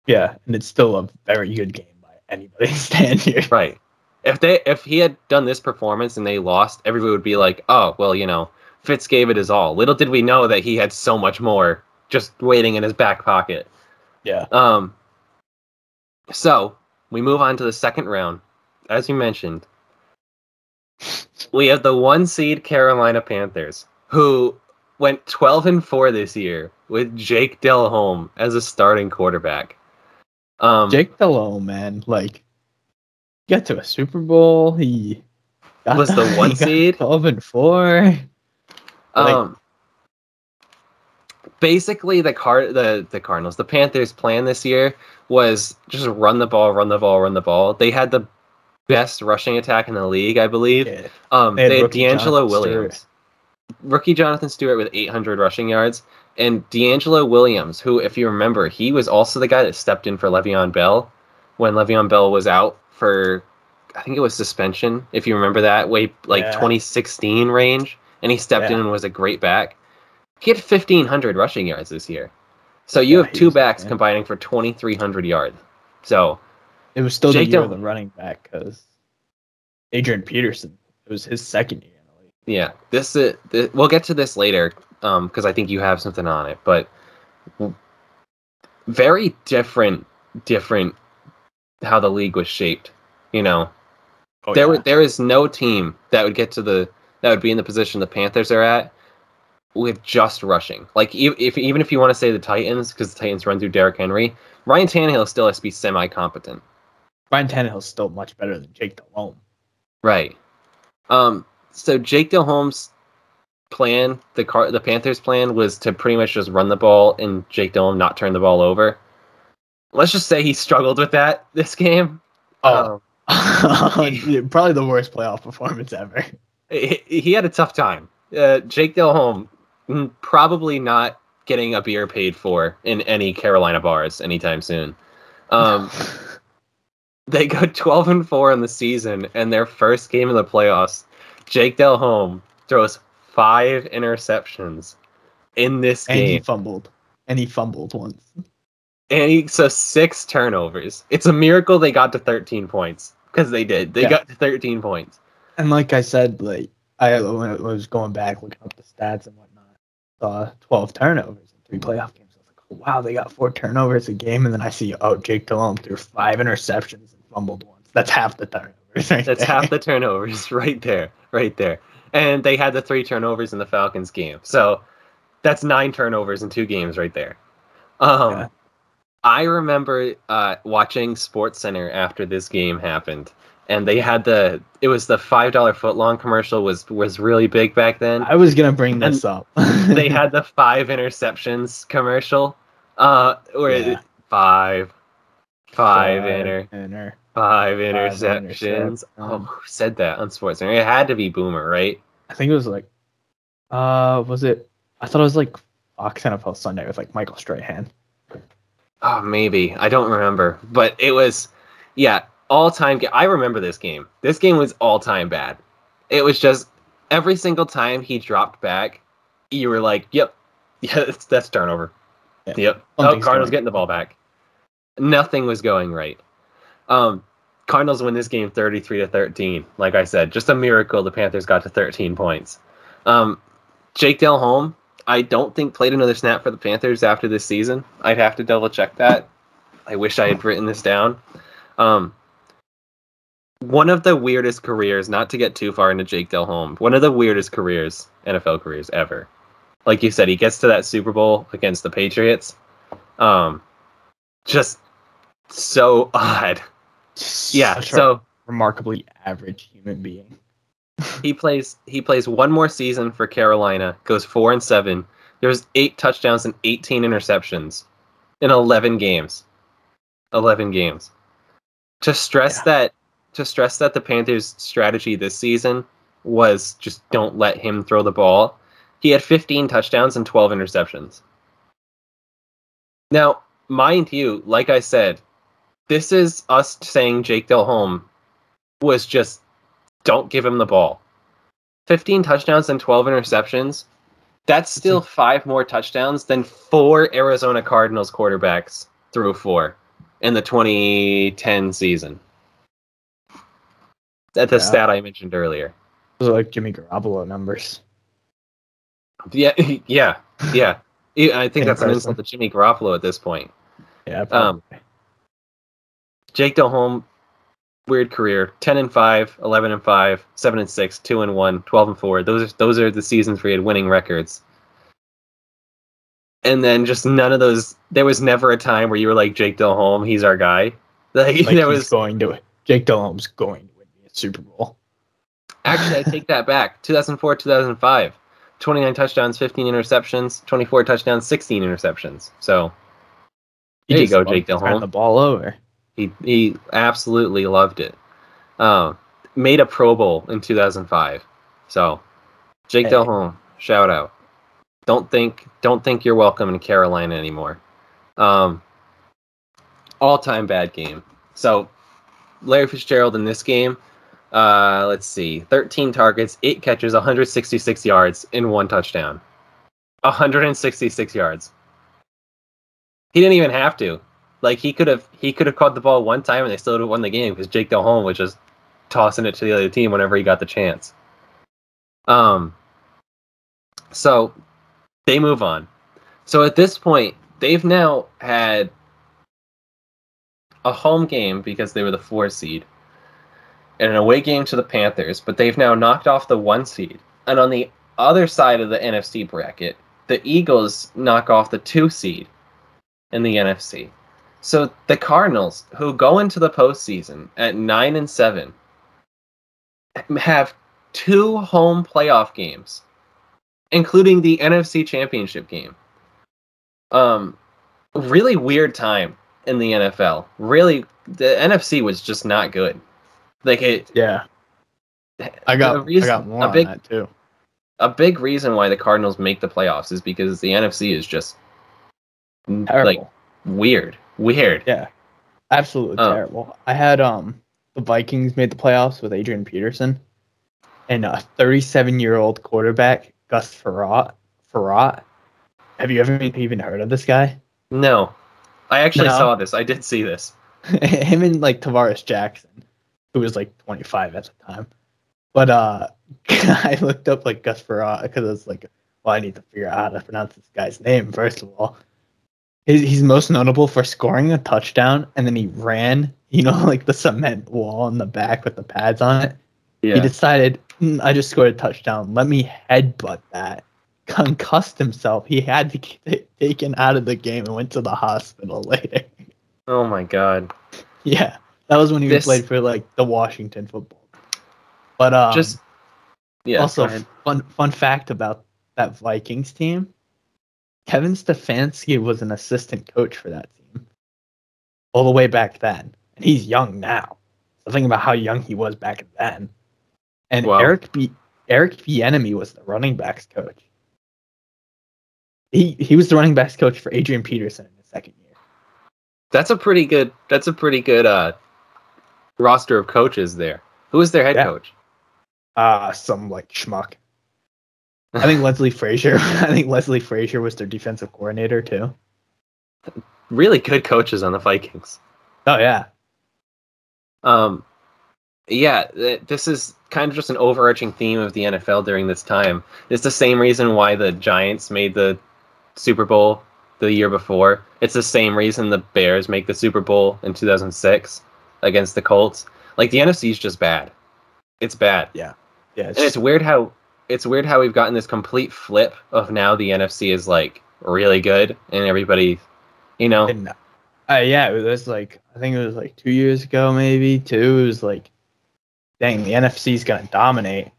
yeah, and it's still a very good game by anybody's standard. Here. Right. If they if he had done this performance and they lost, everybody would be like, "Oh, well, you know, Fitz gave it his all." Little did we know that he had so much more just waiting in his back pocket. Yeah. Um. So we move on to the second round. As you mentioned, we have the one seed Carolina Panthers, who went 12 and four this year with Jake Delhomme as a starting quarterback. Um, Jake Delhomme, man, like got to a Super Bowl. He got Was the he one seed? 12 and four. like- um, basically the car the the Cardinals, the Panthers' plan this year was just run the ball, run the ball, run the ball. They had the best rushing attack in the league, I believe. Yeah. Um, They they had had, rookie D'Angelo Stewart. Rookie Jonathan Stewart with 800 rushing yards, and DeAngelo Williams, who, if you remember, he was also the guy that stepped in for Le'Veon Bell when Le'Veon Bell was out for, I think it was suspension, if you remember that, way like Yeah. 2016 range, and he stepped in and was a great back. He had 1,500 rushing yards this year. So you Yeah, have two backs combining for 2,300 yards. So It was still Jake the year of the running back because Adrian Peterson. It was his second year in the league. Yeah, this, uh, th- we'll get to this later because I think you have something on it, but very different, different how the league was shaped. You know, Oh, there yeah. were there is no team that would get to the that would be in the position the Panthers are at with just rushing. Like if even if you want to say the Titans because the Titans run through Derrick Henry, Ryan Tannehill still has to be semi competent. Ryan Tannehill's still much better than Jake Delhomme. Right. Um. So Jake Delhomme's plan, the car, the Panthers' plan was to pretty much just run the ball and Jake Delhomme not turn the ball over. Let's just say he struggled with that this game. Oh. Um, Probably the worst playoff performance ever. he, he had a tough time. Uh, Jake Delhomme mm, probably not getting a beer paid for in any Carolina bars anytime soon. Um. they go 12 and 4 in the season and their first game in the playoffs jake delhomme throws five interceptions in this game. and he fumbled. And he fumbled once. and he so six turnovers it's a miracle they got to 13 points because they did they Yeah. got to 13 points And like I said, like I I was going back looking up the stats and whatnot, saw 12 turnovers in three playoff games. I was like, oh, wow, they got four turnovers a game, and then I see, oh, Jake Delhomme threw five interceptions and fumbled once. That's half the turnovers. Right that's there. half the turnovers right there right there and they had the three turnovers in the falcons game so that's nine turnovers in two games right there um Yeah. I remember uh, watching Sports Center after this game happened, and they had the it was the five dollar footlong commercial was was really big back then. I was gonna bring this up. they had the five interceptions commercial, uh, where Yeah. five, five inter, inter. Five Five interceptions. interceptions. Oh, who said that on Sports Center? It had to be Boomer, right? I think it was like, uh, was it? I thought it was like Fox NFL Sunday with like Michael Strahan. Oh, maybe I don't remember, but it was, yeah, all time. Ga- I remember this game. This game was all time bad. It was just every single time he dropped back, you were like, "Yep, yeah, that's, that's turnover." Yeah. Yep. Oh, Something's Cardinals getting the ball back. Nothing was going right. Um, Cardinals win this game thirty-three to thirteen. Like I said, just a miracle the Panthers got to thirteen points. Um, Jake Delhomme, I don't think played another snap for the Panthers after this season. I'd have to double check that. I wish I had written this down. Um, one of the weirdest careers, not to get too far into Jake Delhomme, one of the weirdest careers, NFL careers ever. Like you said, he gets to that Super Bowl against the Patriots. Um, just so odd. Yeah, Such so remarkably average human being. he plays he plays one more season for Carolina, goes four and seven. There's eight touchdowns and 18 interceptions in 11 games. 11 games. To stress Yeah. that to stress that the Panthers' strategy this season was just don't let him throw the ball. He had 15 touchdowns and 12 interceptions. Now, mind you, like I said, this is us saying Jake Delhomme was just don't give him the ball. 15 touchdowns and 12 interceptions. That's still five more touchdowns than four Arizona Cardinals quarterbacks threw for in the 2010 season. That's the Yeah. stat I mentioned earlier. Those are like Jimmy Garoppolo numbers. Yeah, yeah, yeah. I think In that's an insult to Jimmy Garoppolo at this point. Yeah, Um, probably. Jake Delhomme, weird career. 10 and 5, 11 and 5, 7 and 6, 2 and 1, 12 and 4. Those are those are the seasons where he had winning records. And then just none of those there was never a time where you were like Jake Delhomme, he's our guy. Like, like there was going to Jake Delhomme's going to win the Super Bowl. actually I take that back. 2004, 2005. 29 touchdowns, 15 interceptions, 24 touchdowns, 16 interceptions. So There you just go, Jake Delhomme. the ball over. He he absolutely loved it. Um, made a Pro Bowl in 2005. So, Jake Hey. Delhomme, shout out. Don't think don't think you're welcome in Carolina anymore. Um, all time bad game. So, Larry Fitzgerald in this game. Uh, let's see, 13 targets, eight catches, 166 yards, in one touchdown. 166 yards. He didn't even have to. Like he could have he could have caught the ball one time and they still would have won the game because Jake Delhomme was just tossing it to the other team whenever he got the chance. Um so they move on. So at this point, they've now had a home game because they were the four seed and an away game to the Panthers, but they've now knocked off the one seed. And on the other side of the NFC bracket, the Eagles knock off the two seed in the NFC. So the Cardinals, who go into the postseason at nine and seven, have two home playoff games, including the NFC Championship game. Um, really weird time in the NFL. Really, the NFC was just not good. Like it, Yeah, I got reason- I got more a on big that too. a big reason why the Cardinals make the playoffs is because the NFC is just Terrible. like weird, weird. Yeah, absolutely Oh. terrible. I had um the Vikings made the playoffs with Adrian Peterson and a 37 year old quarterback Gus Frerotte. Frerotte. Have you ever even heard of this guy? No, I actually No. saw this. I did see this. Him and like Tarvaris Jackson, who was like 25 at the time. But uh, I looked up like Gus Frerotte because I was like, well, I need to figure out how to pronounce this guy's name first of all. He's, he's most notable for scoring a touchdown and then he ran, you know, like the cement wall in the back with the pads on it. Yeah, He decided, "Hmm, I just scored a touchdown. Let me headbutt that. Concussed himself. He had to get taken out of the game and went to the hospital later. oh my god. Yeah, that was when he This- played for like the Washington football. But um, Just yeah. also fun fun fact about that Vikings team: Kevin Stefanski was an assistant coach for that team all the way back then, and he's young now. So think about how young he was back then. And Wow. Eric B. Eric Bieniemy was the running backs coach. He he was the running backs coach for Adrian Peterson in the second year. that's a pretty good. That's a pretty good uh roster of coaches there. Who is their head Yeah. coach? Uh some like schmuck. I think Leslie Frazier. I think Leslie Frazier was their defensive coordinator too. really good coaches on the Vikings. Oh yeah, Um, yeah, th- this is kind of just an overarching theme of the NFL during this time. It's the same reason why the Giants made the Super Bowl the year before. It's the same reason the Bears make the Super Bowl in 2006 against the Colts. Like the NFC is just bad. It's bad. Yeah. Yeah. and it's weird how it's weird how we've gotten this complete flip of now the NFC is like really good and everybody, you know, and, uh, yeah, it was like I think it was like two years ago, maybe two. It was like, dang, the NFC's gonna dominate.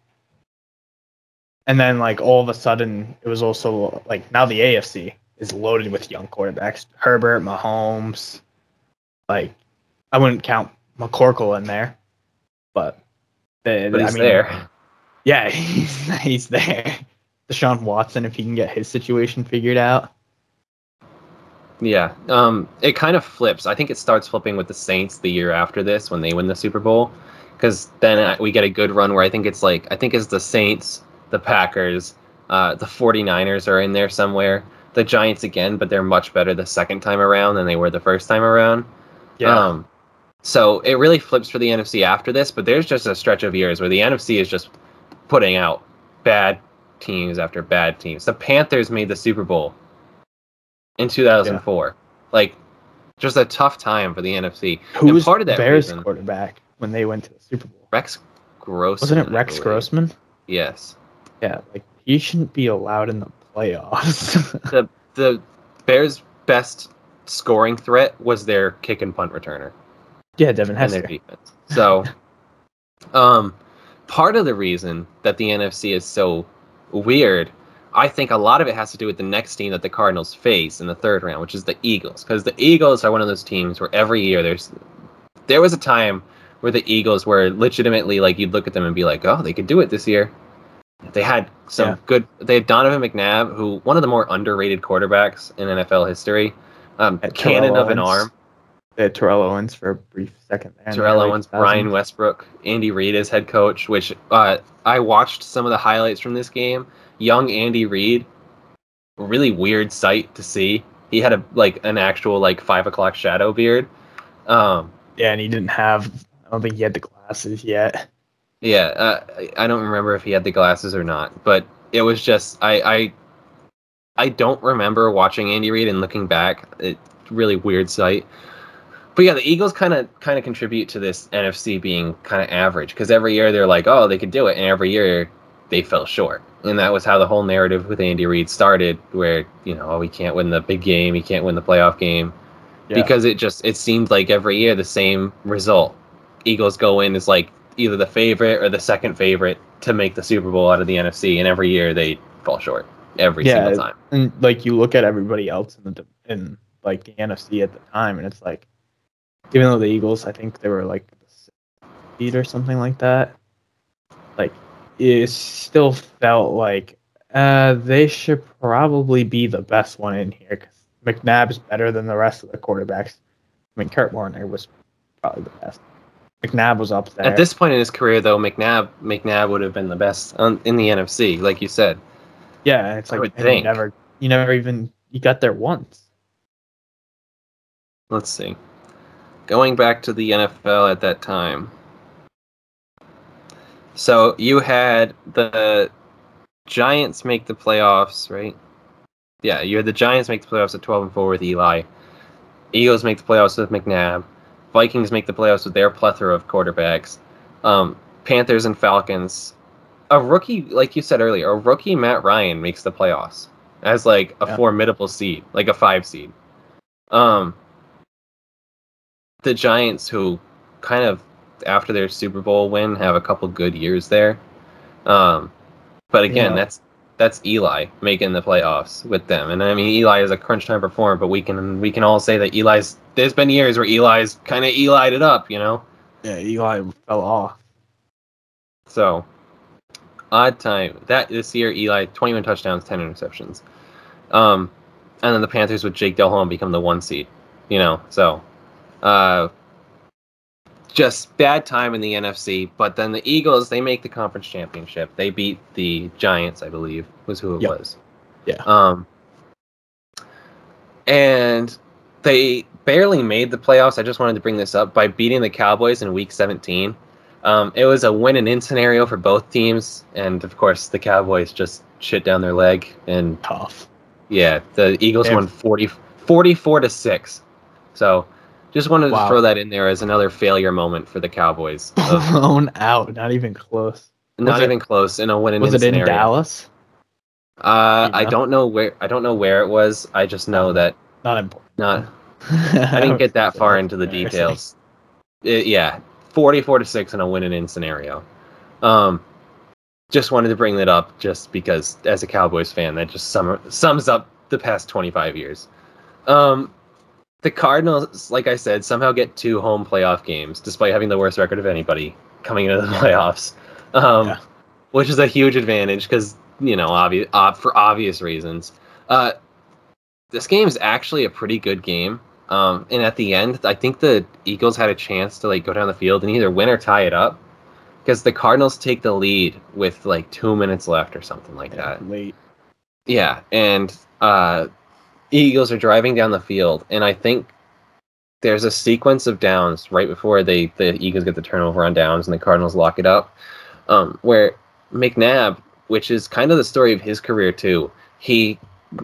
And then like all of a sudden, it was also like now the AFC is loaded with young quarterbacks. Herbert, Mahomes, like I wouldn't count McCorkle in there, but, the, but I he's mean, there. Yeah, he's he's there. Deshaun Watson, if he can get his situation figured out. Yeah, um, it kind of flips. I think it starts flipping with the Saints the year after this when they win the Super Bowl, because then we get a good run where I think it's like I think it's the Saints, the Packers, uh, the 49ers are in there somewhere. The Giants again, but they're much better the second time around than they were the first time around. Yeah. Um, so it really flips for the NFC after this, but there's just a stretch of years where the NFC is just putting out bad teams after bad teams. The Panthers made the Super Bowl in 2004. Like, just a tough time for the NFC. Who and was part of that Bears reason- quarterback when they went to the Super Bowl? Rex Grossman. Wasn't it Rex. Grossman? Yes. Yeah, like he shouldn't be allowed in the playoffs. The the Bears' best scoring threat was their kick and punt returner. yeah, Devin and their defense. So, um, part of the reason that the NFC is so weird, I think a lot of it has to do with the next team that the Cardinals face in the third round, which is the Eagles. Because the Eagles are one of those teams where every year there's there was a time where the Eagles were legitimately like you'd look at them and be like, oh, they could do it this year. They had some Yeah. good. They had Donovan McNabb, who one of the more underrated quarterbacks in NFL history. Um, cannon of an arm. They had Terrell Owens for a brief second. there in Terrell early Owens, 2000s. Brian Westbrook, Andy Reid as head coach. Which uh, I watched some of the highlights from this game. Young Andy Reid, really weird sight to see. He had a like an actual like five o'clock shadow beard. Um, Yeah, and he didn't have. I don't think he had the glasses yet. yeah, uh, I- I don't remember if he had the glasses or not, but it was just I I, I don't remember watching Andy Reid and looking back. It really weird sight. But yeah, the Eagles kind of kind of contribute to this NFC being kind of average because every year they're like, oh, they could do it, and every year they fell short. And that was how the whole narrative with Andy Reid started, where you know, oh, we can't win the big game, he can't win the playoff game, Yeah. because it just it seemed like every year the same result. Eagles go in as like either the favorite or the second favorite to make the Super Bowl out of the NFC, and every year they fall short every Yeah, single time. and like you look at everybody else in the in like the NFC at the time, and it's like, even though the Eagles, I think they were like the sixth seed or something like that, like it still felt like uh, they should probably be the best one in here because McNabb's better than the rest of the quarterbacks. I mean, Kurt Warner was probably the best. McNabb was up there. At this point in his career, though, McNabb McNabb would have been the best on, in the NFC, like you said. yeah, it's I like you never, you never even you got there once. Let's see. Going back to the NFL at that time. So you had the Giants make the playoffs, right? Yeah, you had the Giants make the playoffs at 12 and 4 with Eli. Eagles make the playoffs with McNabb. Vikings make the playoffs with their plethora of quarterbacks. Um, Panthers and Falcons. A rookie, like you said earlier, a rookie Matt Ryan makes the playoffs as like a Yeah. formidable seed, like a five seed. Um, the Giants, who kind of after their Super Bowl win have a couple good years there. Um, but again, Yeah. that's that's Eli making the playoffs with them, and I mean Eli is a crunch time performer, but we can we can all say that Eli's. There's been years where Eli's kind of Eli'd it up, you know. Yeah, Eli fell off. So odd time that this year Eli 21 touchdowns, 10 interceptions. Um, and then the Panthers with Jake Delhomme become the one seed. You know, so uh, just bad time in the NFC. But then the Eagles they make the conference championship. They beat the Giants, I believe, was who it Yep. was. Yeah. Um, and they barely made the playoffs. I just wanted to bring this up by beating the Cowboys in Week 17. Um, it was a win and in scenario for both teams, and of course the Cowboys just shit down their leg, and Tough. Yeah, the Eagles won 40, 44 to six. So, just wanted to Wow. throw that in there as another failure moment for the Cowboys. Blown out. Not even close. not it- even close in a win Was it in. Dallas? Uh, You I don't know where. I don't know where it was. I just know Oh. that Not important. not. I didn't get that far into the details. It- yeah, forty-four to six in a win and in scenario. Um, just wanted to bring that up, just because as a Cowboys fan, that just sum, sums up the past twenty-five years. Um, the Cardinals, like I said, somehow get two home playoff games, despite having the worst record of anybody coming into the playoffs. Um, Yeah. which is a huge advantage because you know, obvious uh, for obvious reasons. Uh, this game is actually a pretty good game. Um, and at the end, I think the Eagles had a chance to like go down the field and either win or tie it up, because the Cardinals take the lead with like two minutes left or something like that. Late. Yeah, and uh, Eagles are driving down the field, and I think there's a sequence of downs right before they the Eagles get the turnover on downs and the Cardinals lock it up, um, where McNabb, which is kind of the story of his career too, he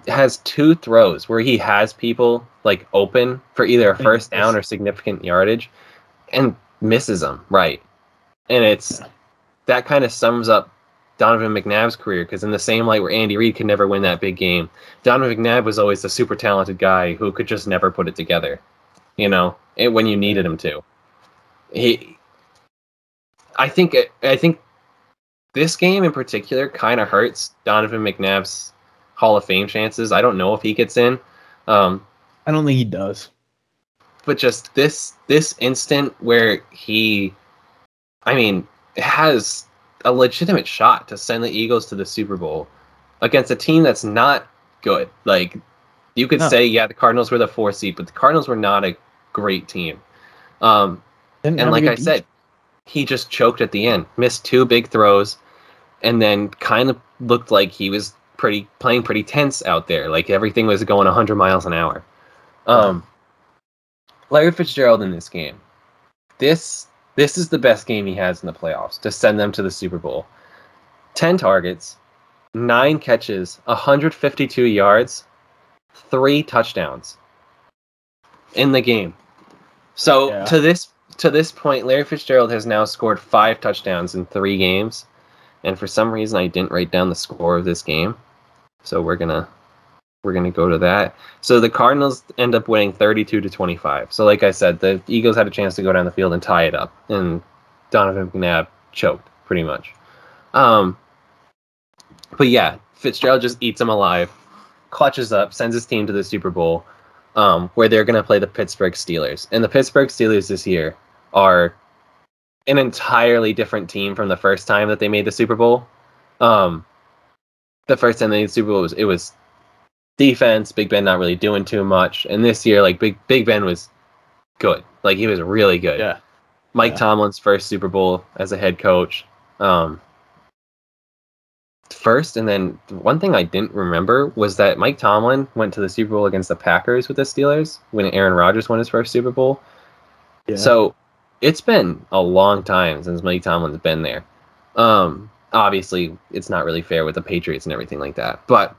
has two throws where he has people like open for either a first down or significant yardage, and misses them right, and it's that kind of sums up Donovan McNabb's career because in the same light where Andy Reid could never win that big game, Donovan McNabb was always the super talented guy who could just never put it together, you know, and when you needed him to. He, I think, I think this game in particular kind of hurts Donovan McNabb's Hall of Fame chances. I don't know if he gets in, um, I don't think he does. but just this this instant where he, I mean, has a legitimate shot to send the Eagles to the Super Bowl against a team that's not good. Like you could No. say, yeah, the Cardinals were the four seed, but the Cardinals were not a great team. Um, and like I said, he just choked at the end, missed two big throws, and then kind of looked like he was pretty playing pretty tense out there. Like everything was going 100 miles an hour. Um, Larry Fitzgerald in this game, this this is the best game he has in the playoffs to send them to the Super Bowl. Ten targets, nine catches, 152 yards, three touchdowns in the game. So Yeah. to this to this point, Larry Fitzgerald has now scored five touchdowns in three games, and for some reason I didn't write down the score of this game, so we're gonna we're gonna go to that. So the Cardinals end up winning 32 to 25. So like I said, the Eagles had a chance to go down the field and tie it up, and Donovan McNabb choked pretty much. Um, but yeah, Fitzgerald just eats him alive, clutches up, sends his team to the Super Bowl, um, where they're gonna play the Pittsburgh Steelers. And the Pittsburgh Steelers this year are an entirely different team from the first time that they made the Super Bowl. Um, the first time they made the Super Bowl was it was defense, Big Ben not really doing too much, and this year like Big Big Ben was good, like he was really good. Yeah. Mike Yeah. Tomlin's first Super Bowl as a head coach. Um, first, and then one thing I didn't remember was that Mike Tomlin went to the Super Bowl against the Packers with the Steelers when Aaron Rodgers won his first Super Bowl. Yeah. So it's been a long time since Mike Tomlin's been there. Um, obviously, it's not really fair with the Patriots and everything like that. But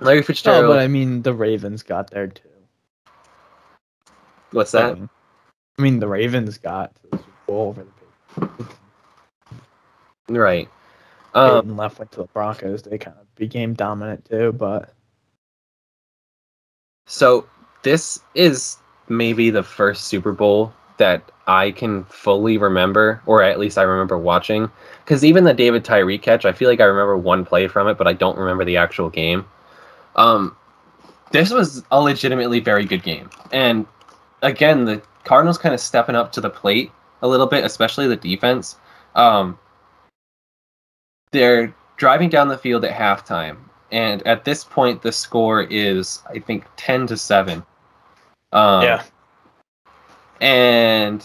Larry Fitzgerald, but I mean the Ravens got there too. what's that? I mean the Ravens got to the Super Bowl over the Patriots. Right. Um, Peyton left went to the Broncos. They kind of became dominant too, but So this is maybe the first Super Bowl that I can fully remember, or at least I remember watching. Because even the David Tyree catch, I feel like I remember one play from it, but I don't remember the actual game. Um, this was a legitimately very good game, and again, the Cardinals kind of stepping up to the plate a little bit, especially the defense. Um, they're driving down the field at halftime, and at this point, the score is I think ten to seven. Um, yeah, and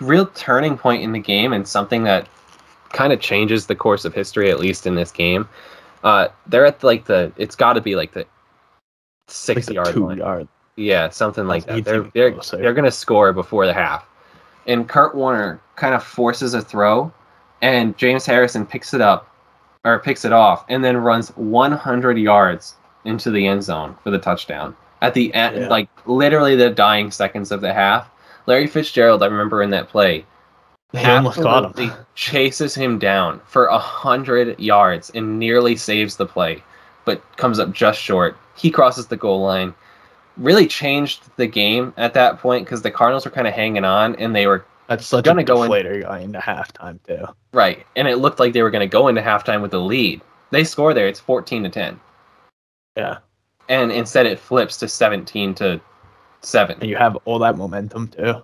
real turning point in the game, and something that kind of changes the course of history, at least in this game. Uh, they're at like the it's got to be like the like six the yard line. yard. Yeah, something like That's that. They're they're closer. they're gonna score before the half, and Kurt Warner kind of forces a throw, and James Harrison picks it up, or picks it off, and then runs 100 yards into the end zone for the touchdown at the end, Yeah. like literally the dying seconds of the half. Larry Fitzgerald, I remember in that play, They almost caught absolutely him. chases him down for a hundred yards and nearly saves the play, but comes up just short. He crosses the goal line. Really changed the game at that point because the Cardinals were kind of hanging on and they were That's such gonna a go in- deflator going into halftime too. right, and it looked like they were going to go into halftime with the lead. They score there; it's fourteen to ten, Yeah, and instead it flips to seventeen to seven. and you have all that momentum too.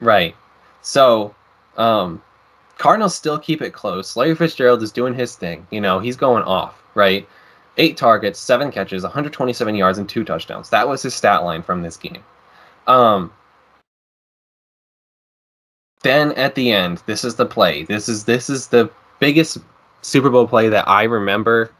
Right. So, um, Cardinals still keep it close. Larry Fitzgerald is doing his thing. You know, he's going off, right? Eight targets, seven catches, 127 yards, and two touchdowns. That was his stat line from this game. Um, then at the end, this is the play. This is this is the biggest Super Bowl play that I remember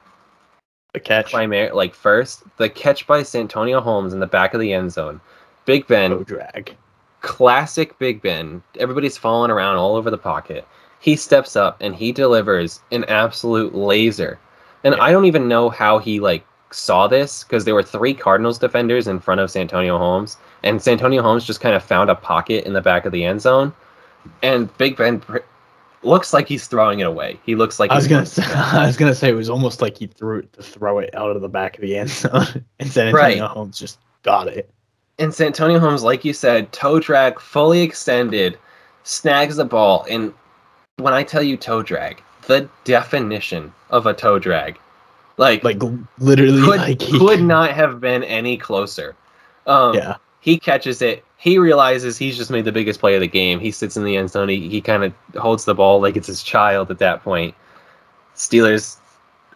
The catch, primary like first. The catch by Santonio Holmes in the back of the end zone. Big Ben no drag. Classic Big Ben. Everybody's falling around all over the pocket. He steps up and he delivers an absolute laser. And Yeah. I don't even know how he like saw this because there were three Cardinals defenders in front of Santonio Holmes, and Santonio Holmes just kind of found a pocket in the back of the end zone, and Big Ben pr- looks like he's throwing it away. He looks like I was gonna say, I was gonna say it was almost like he threw it to throw it out of the back of the end zone, and San Right. Holmes just got it. And Santonio Holmes, like you said, toe drag fully extended, snags the ball. And when I tell you toe drag, the definition of a toe drag, like, Like literally, could, like he, could not have been any closer. Um, Yeah, He catches it. He realizes he's just made the biggest play of the game. He sits in the end zone. He, he kind of holds the ball like it's his child at that point. Steelers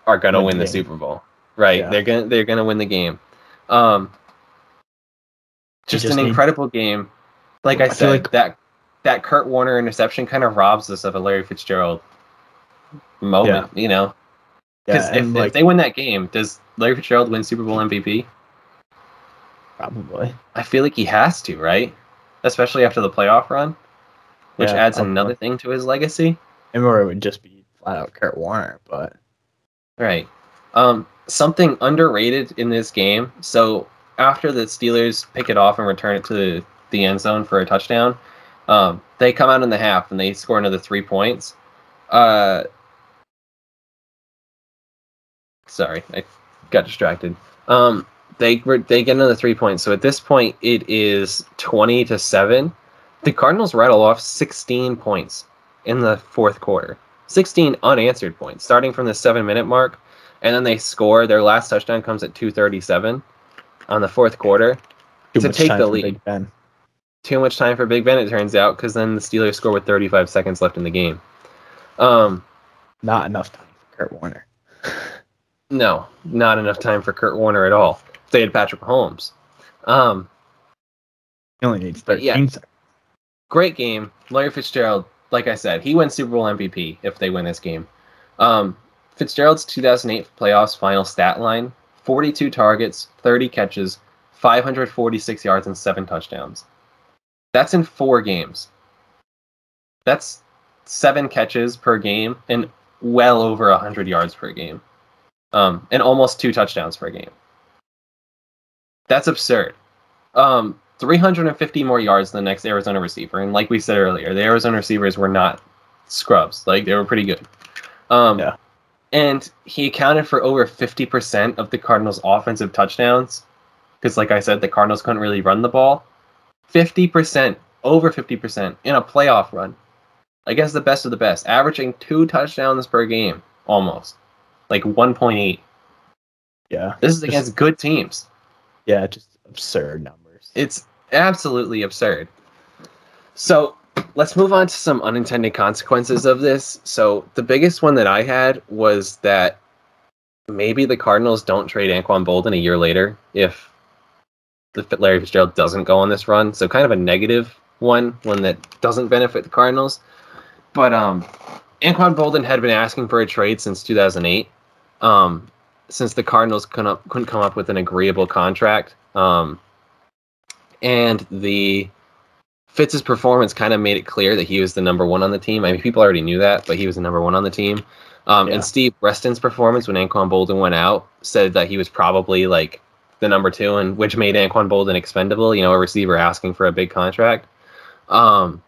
are gonna Win win the game. Super Bowl, right? Yeah. They're gonna they're gonna win the game. Um, just, just an need- incredible game. Like I, I feel said, like- that that Kurt Warner interception kind of robs us of a Larry Fitzgerald moment. You know, because yeah, if, and if they win that game, does Larry Fitzgerald win Super Bowl MVP? probably. I feel like he has to, right? Especially after the playoff run, which Yeah, adds probably. another thing to his legacy. And or it would just be flat out Kurt Warner, but Right. Um, something underrated in this game. So after the Steelers pick it off and return it to the, end zone for a touchdown, um, they come out in the half and they score another three points. Uh, sorry, I got distracted. Um, they they get another three points. So at this point, it is twenty to seven. The Cardinals rattle off sixteen points in the fourth quarter. 16 unanswered points starting from the seven minute mark and then they score their last touchdown comes at 237 on the fourth quarter too To take the lead. Too much time for big ben it turns out because then the steelers score with 35 seconds left in the game um Not enough time for Kurt Warner. no not enough time for kurt warner at all they had patrick holmes um He only needs But 13 yeah. seconds. great game larry fitzgerald like i said he wins super bowl mvp if they win this game um fitzgerald's 2008 playoffs final stat line 42 targets 30 catches 546 yards and seven touchdowns that's in four games that's seven catches per game and well over 100 yards per game um, and almost two touchdowns per game that's absurd um, 350 more yards than the next Arizona receiver. And like we said earlier, the Arizona receivers were not scrubs. Like they were pretty good. Um, Yeah. And he accounted for over 50% of the Cardinals' offensive touchdowns. Because, like I said, the Cardinals couldn't really run the ball. 50%, over 50% in a playoff run. I guess the best of the best, averaging two touchdowns per game almost. Like 1.8. Yeah, This is Just- against good teams. yeah, just absurd numbers. It's absolutely absurd. So let's move on to some unintended consequences of this. So the biggest one that I had was that maybe the Cardinals don't trade Anquan Boldin a year later if the Larry Fitzgerald doesn't go on this run. So kind of a negative one, one that doesn't benefit the Cardinals. But um, Anquan Boldin had been asking for a trade since 2008. Um, since the Cardinals couldn't, couldn't come up with an agreeable contract. Um, and the Fitz's performance kind of made it clear that he was the number one on the team. I mean, people already knew that, but he was the number one on the team. Um, Yeah. And Steve Breaston's performance when Anquan Boldin went out said that he was probably like the number two, and which made Anquan Boldin expendable. You know, a receiver asking for a big contract. Um,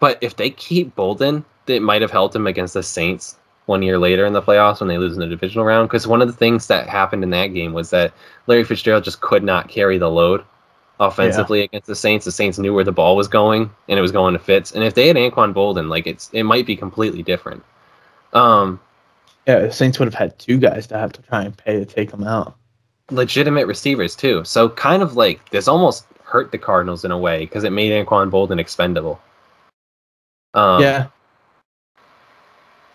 but if they keep Boldin, it might have helped him against the Saints one year later in the playoffs when they lose in the divisional round. Because one of the things that happened in that game was that Larry Fitzgerald just could not carry the load offensively against the Saints. The Saints knew where the ball was going, and it was going to Fitz. And if they had Anquan Boldin, like it's it might be completely different. Um, Yeah, the Saints would have had two guys to have to try and pay to take them out. legitimate receivers too. So kind of like this almost hurt the Cardinals in a way because it made Anquan Boldin expendable. Um, yeah,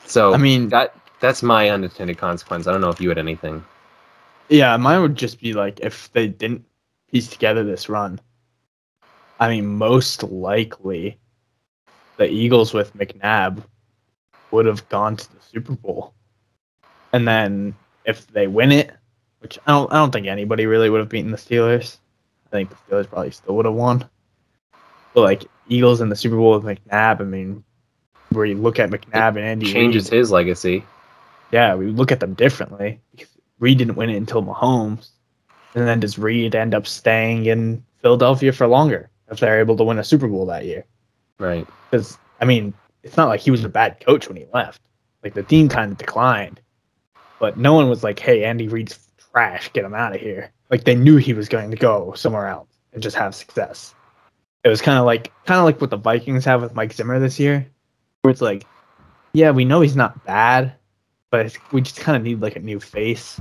So I mean, that that's my unintended consequence. I don't know if you had anything. yeah, mine would just be like if they didn't piece together this run. I mean, most likely, the Eagles with McNabb would have gone to the Super Bowl, and then if they win it, which I don't, I don't think anybody really would have beaten the Steelers. I think the Steelers probably still would have won. But like Eagles in the Super Bowl with McNabb, I mean, where you look at McNabb and Andy Changes Reid, his legacy. yeah, we look at them differently. Because Reid didn't win it until Mahomes, and then does Reid end up staying in Philadelphia for longer if they're able to win a Super Bowl that year? Right. Because I mean, it's not like he was a bad coach when he left. Like the team kind of declined, but no one was like, "Hey, Andy Reid's trash, get him out of here." Like they knew he was going to go somewhere else and just have success. It was kind of like kind of like what the Vikings have with Mike Zimmer this year, where it's like, yeah, we know he's not bad, but we just kind of need like a new face,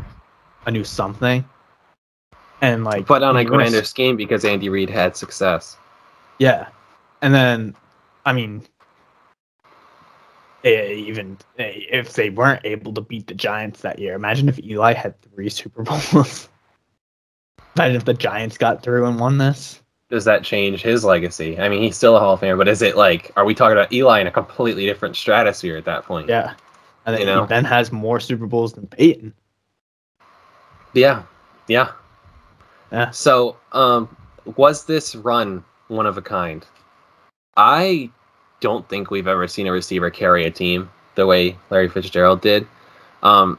a new something, and like But on a grander scheme because Andy Reid had success. yeah, and then, I mean, eh, even eh, if they weren't able to beat the Giants that year, imagine if Eli had three Super Bowls. imagine if the Giants got through and won this. Does that change his legacy? I mean, he's still a Hall of Famer, but is it like, are we talking about Eli in a completely different stratosphere at that point? Yeah, and then You know? he then has more Super Bowls than Peyton. Yeah. Yeah. Yeah. So, um, was this run one of a kind? I don't think we've ever seen a receiver carry a team the way Larry Fitzgerald did. Um,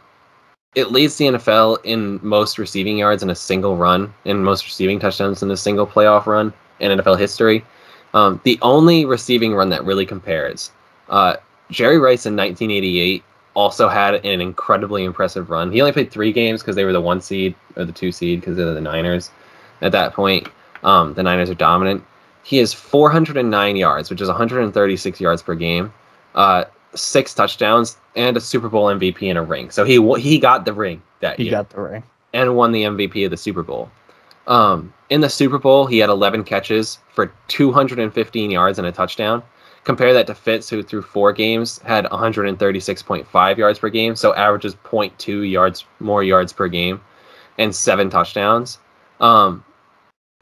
it leads the NFL in most receiving yards in a single run, in most receiving touchdowns in a single playoff run in NFL history. Um, the only receiving run that really compares, uh, Jerry Rice in 1988 also had an incredibly impressive run. He only played three games because they were the one seed or the two seed because they're the Niners. At that point, um, the Niners are dominant. He has 409 yards, which is 136 yards per game, uh, six touchdowns, and a Super Bowl MVP and a ring. So he he got the ring that He year got the ring. and won the MVP of the Super Bowl. Um, in the Super Bowl, he had 11 catches for 215 yards and a touchdown. Compare that to Fitz, who through four games had 136.5 yards per game, so averages 0.2 yards more yards per game, and seven touchdowns. Um,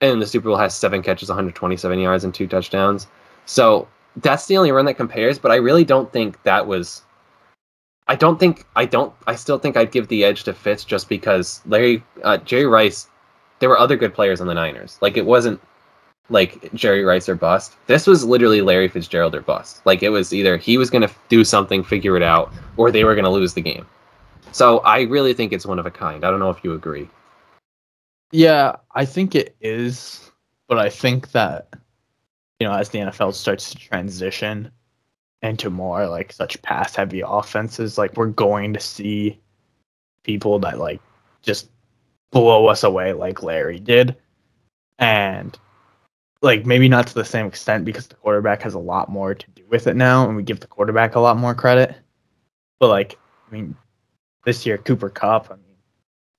and the Super Bowl has seven catches, 127 yards, and two touchdowns. So that's the only run that compares. But I really don't think that was. I don't think I don't. I still think I'd give the edge to Fitz just because Larry, uh, Jerry Rice. There were other good players on the Niners. Like it wasn't like Jerry Rice or bust. This was literally Larry Fitzgerald or bust. Like it was either he was going to do something, figure it out, or they were going to lose the game. So I really think it's one of a kind. I don't know if you agree. Yeah, I think it is, but I think that you know, as the NFL starts to transition into more like such pass heavy offenses, like we're going to see people that like just blow us away like Larry did. And like maybe not to the same extent because the quarterback has a lot more to do with it now and we give the quarterback a lot more credit. But like I mean this year Cooper Kupp, I mean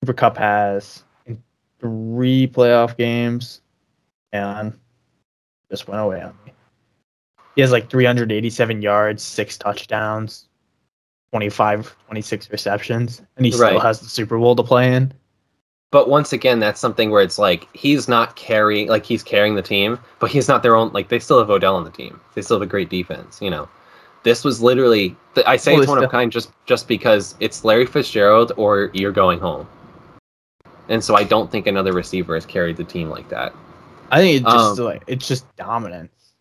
Cooper Kupp has in three playoff games and just went away on me. He has like 387 yards, six touchdowns, 25, 26 receptions, and he still has the Super Bowl to play in. But once again, that's something where it's like he's not carrying, like he's carrying the team, but he's not their own. Like they still have Odell on the team. They still have a great defense. You know, this was literally. I say Well, it's one of kind just just because it's Larry Fitzgerald or you're going home. And so I don't think another receiver has carried the team like that. I think it's just Um, like it's just dominance.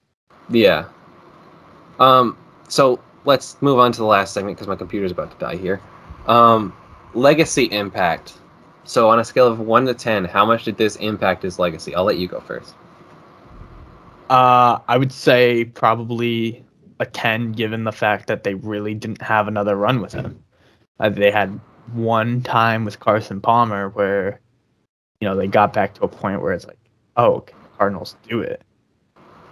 Yeah. Um. So let's move on to the last segment because my computer's about to die here. Um, legacy impact. So on a scale of one to ten, how much did this impact his legacy? I'll let you go first. Uh, I would say probably a 10 given the fact that they really didn't have another run with him. Uh, they had one time with Carson Palmer where, you know, they got back to a point where it's like, oh, Cardinals do it?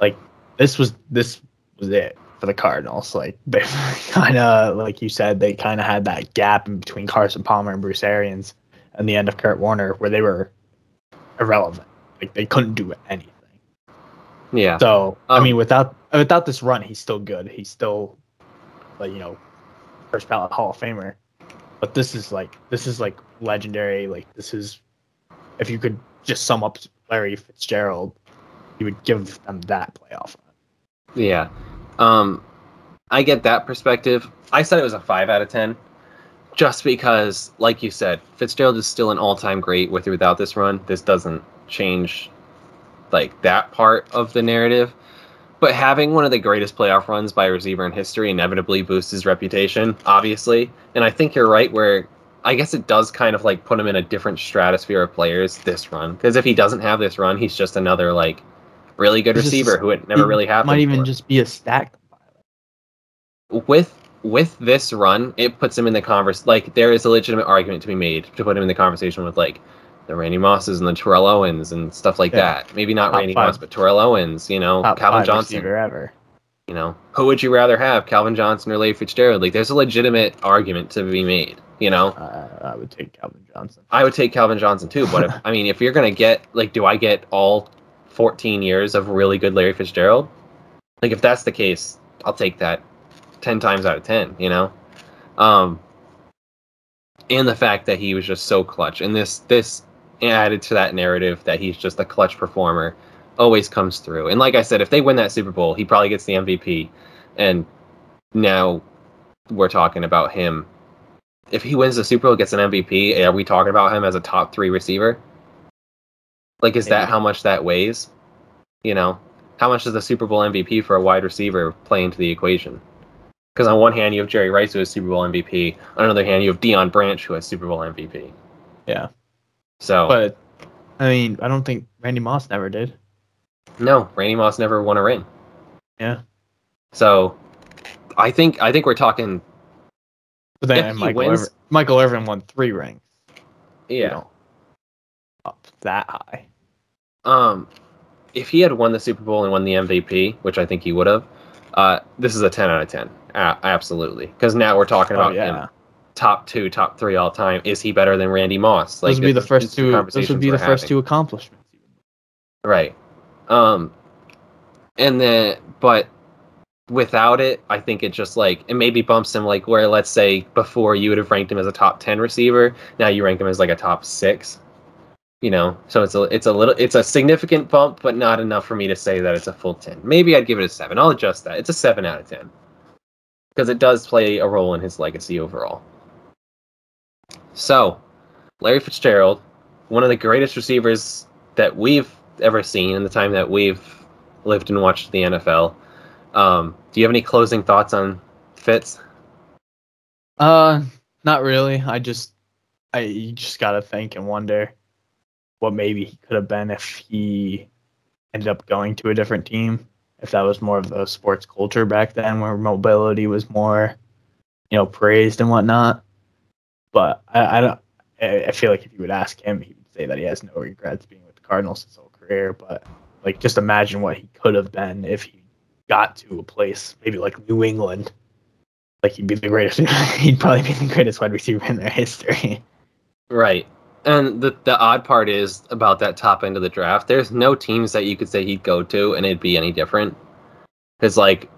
Like this was this was it for the Cardinals. Like they kind of, like you said, they kind of had that gap in between Carson Palmer and Bruce Arians and the end of Kurt Warner where they were irrelevant. Like they couldn't do anything. Yeah. So Um, I mean, without without this run, he's still good. He's still, like you know, first ballot Hall of Famer. But this is like this is like legendary. Like this is, if you could just sum up Larry Fitzgerald, you would give them that playoff run. Yeah. Um, I get that perspective. I said it was a five out of ten, just because, like you said, Fitzgerald is still an all-time great with or without this run. This doesn't change, like that part of the narrative. But having one of the greatest playoff runs by a receiver in history inevitably boosts his reputation, obviously. And I think you're right where I guess it does kind of like put him in a different stratosphere of players this run. Because if he doesn't have this run, he's just another like really good is- receiver who it never really happened. Might even just be a stack. with with this run, it puts him in the converse. Like there is a legitimate argument to be made to put him in the conversation with like the Randy Mosses and the Terrell Owens and stuff like Yeah. that. Maybe not Top Randy five. Moss, but Terrell Owens. You know, Top Calvin Johnson. ever. You know, who would you rather have, Calvin Johnson or Larry Fitzgerald? Like, there's a legitimate argument to be made. You know, Uh, I would take Calvin Johnson. I would take Calvin Johnson too. But if, I mean, if you're gonna get like, do I get all 14 years of really good Larry Fitzgerald? Like, if that's the case, I'll take that 10 times out of 10. You know, um, and the fact that he was just so clutch, and this this added to that narrative that he's just a clutch performer, always comes through. And like I said, if they win that Super Bowl, he probably gets the MVP, and now we're talking about him if he wins the Super Bowl, gets an MVP, are we talking about him as a top three receiver? Like, is that how much that weighs? You know, how much does the Super Bowl MVP for a wide receiver play into the equation? Because on one hand, you have Jerry Rice, who is Super Bowl MVP. On another hand, you have Deion Branch, who has Super Bowl MVP. Yeah. So. But, I mean, I don't think Randy Moss never did. No, Randy Moss never won a ring. Yeah. So, I think I think we're talking. But then Michael Irvin, Michael Irvin won three rings. Yeah. You know, up that high. Um, if he had won the Super Bowl and won the MVP, which I think he would have, uh, this is a 10 out of 10 absolutely. Because now we're talking oh, about oh, yeah. him, top two, top three all time. Is he better than Randy Moss? Like, those would be the first two. This would be the first having. two accomplishments. Right. Um. And then, but without it, I think it just like it maybe bumps him like where let's say before you would have ranked him as a top ten receiver, now you rank him as like a top six. You know, so it's a it's a little it's a significant bump, but not enough for me to say that it's a full ten. Maybe I'd give it a seven. I'll adjust that. It's a seven out of ten because it does play a role in his legacy overall. So, Larry Fitzgerald, one of the greatest receivers that we've ever seen in the time that we've lived and watched the NFL. Um, do you have any closing thoughts on Fitz? Uh, not really. I just, I you just gotta think and wonder what maybe he could have been if he ended up going to a different team. If that was more of a sports culture back then, where mobility was more, you know, praised and whatnot. But I, I don't. I feel like if you would ask him, he would say that he has no regrets being with the Cardinals his whole career. But like, just imagine what he could have been if he got to a place maybe like New England like he'd be the greatest. he'd probably be the greatest wide receiver in their history. Right. And the the odd part is about that top end of the draft. There's no teams that you could say he'd go to and it'd be any different. Because like,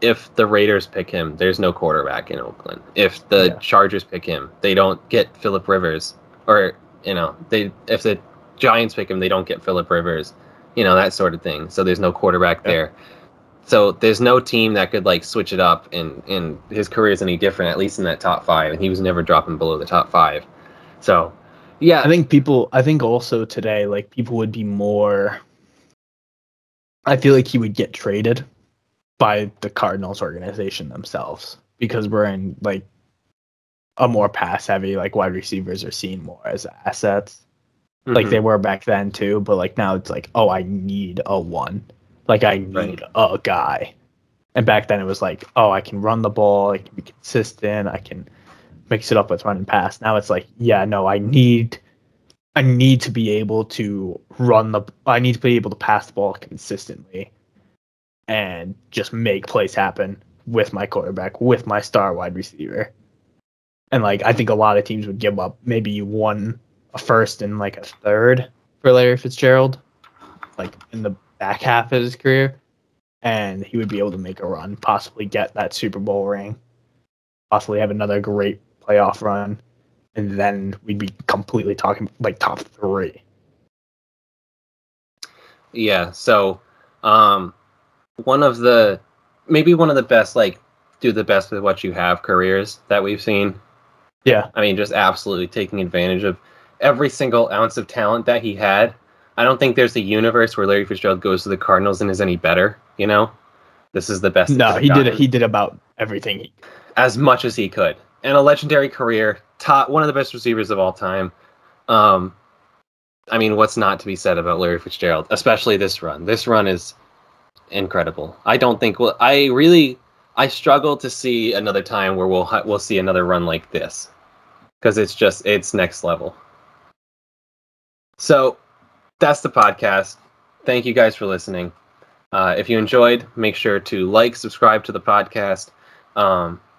if the Raiders pick him, there's no quarterback in Oakland. If the Yeah. Chargers pick him, they don't get Philip Rivers. Or you know, they if the Giants pick him, they don't get Philip Rivers. You know that sort of thing. So there's no quarterback Yeah. there. So there's no team that could like switch it up, and and his career is any different. At least in that top five, and he was never dropping below the top five. So, yeah, I think people. I think also today, like people would be more. I feel like he would get traded by the Cardinals organization themselves because we're in like a more pass heavy like wide receivers are seen more as assets like Mhm. they were back then too but like now it's like oh i need a one like i need Right. a guy and back then it was like oh i can run the ball i can be consistent i can mix it up with run and pass. Now it's like yeah no i need i need to be able to run the i need to be able to pass the ball consistently and just make plays happen with my quarterback with my star wide receiver. And like i think a lot of teams would give up maybe one a first and like a third for Larry Fitzgerald, like in the back half of his career, and he would be able to make a run, possibly get that Super Bowl ring, possibly have another great playoff run, and then we'd be completely talking like top three. Yeah. So, um, one of the maybe one of the best like do the best with what you have careers that we've seen. Yeah, I mean, just absolutely taking advantage of every single ounce of talent that he had. I don't think there's a universe where Larry Fitzgerald goes to the Cardinals and is any better. You know, this is the best. no, he did he did about everything. He, as much as he could, and a legendary career, top one of the best receivers of all time. Um, I mean, what's not to be said about Larry Fitzgerald, especially this run? This run is incredible. I don't think well, I really, I struggle to see another time where we'll we'll see another run like this, because it's just it's next level. So, that's the podcast. Thank you guys for listening. Uh, if you enjoyed, make sure to like, subscribe to the podcast. Um,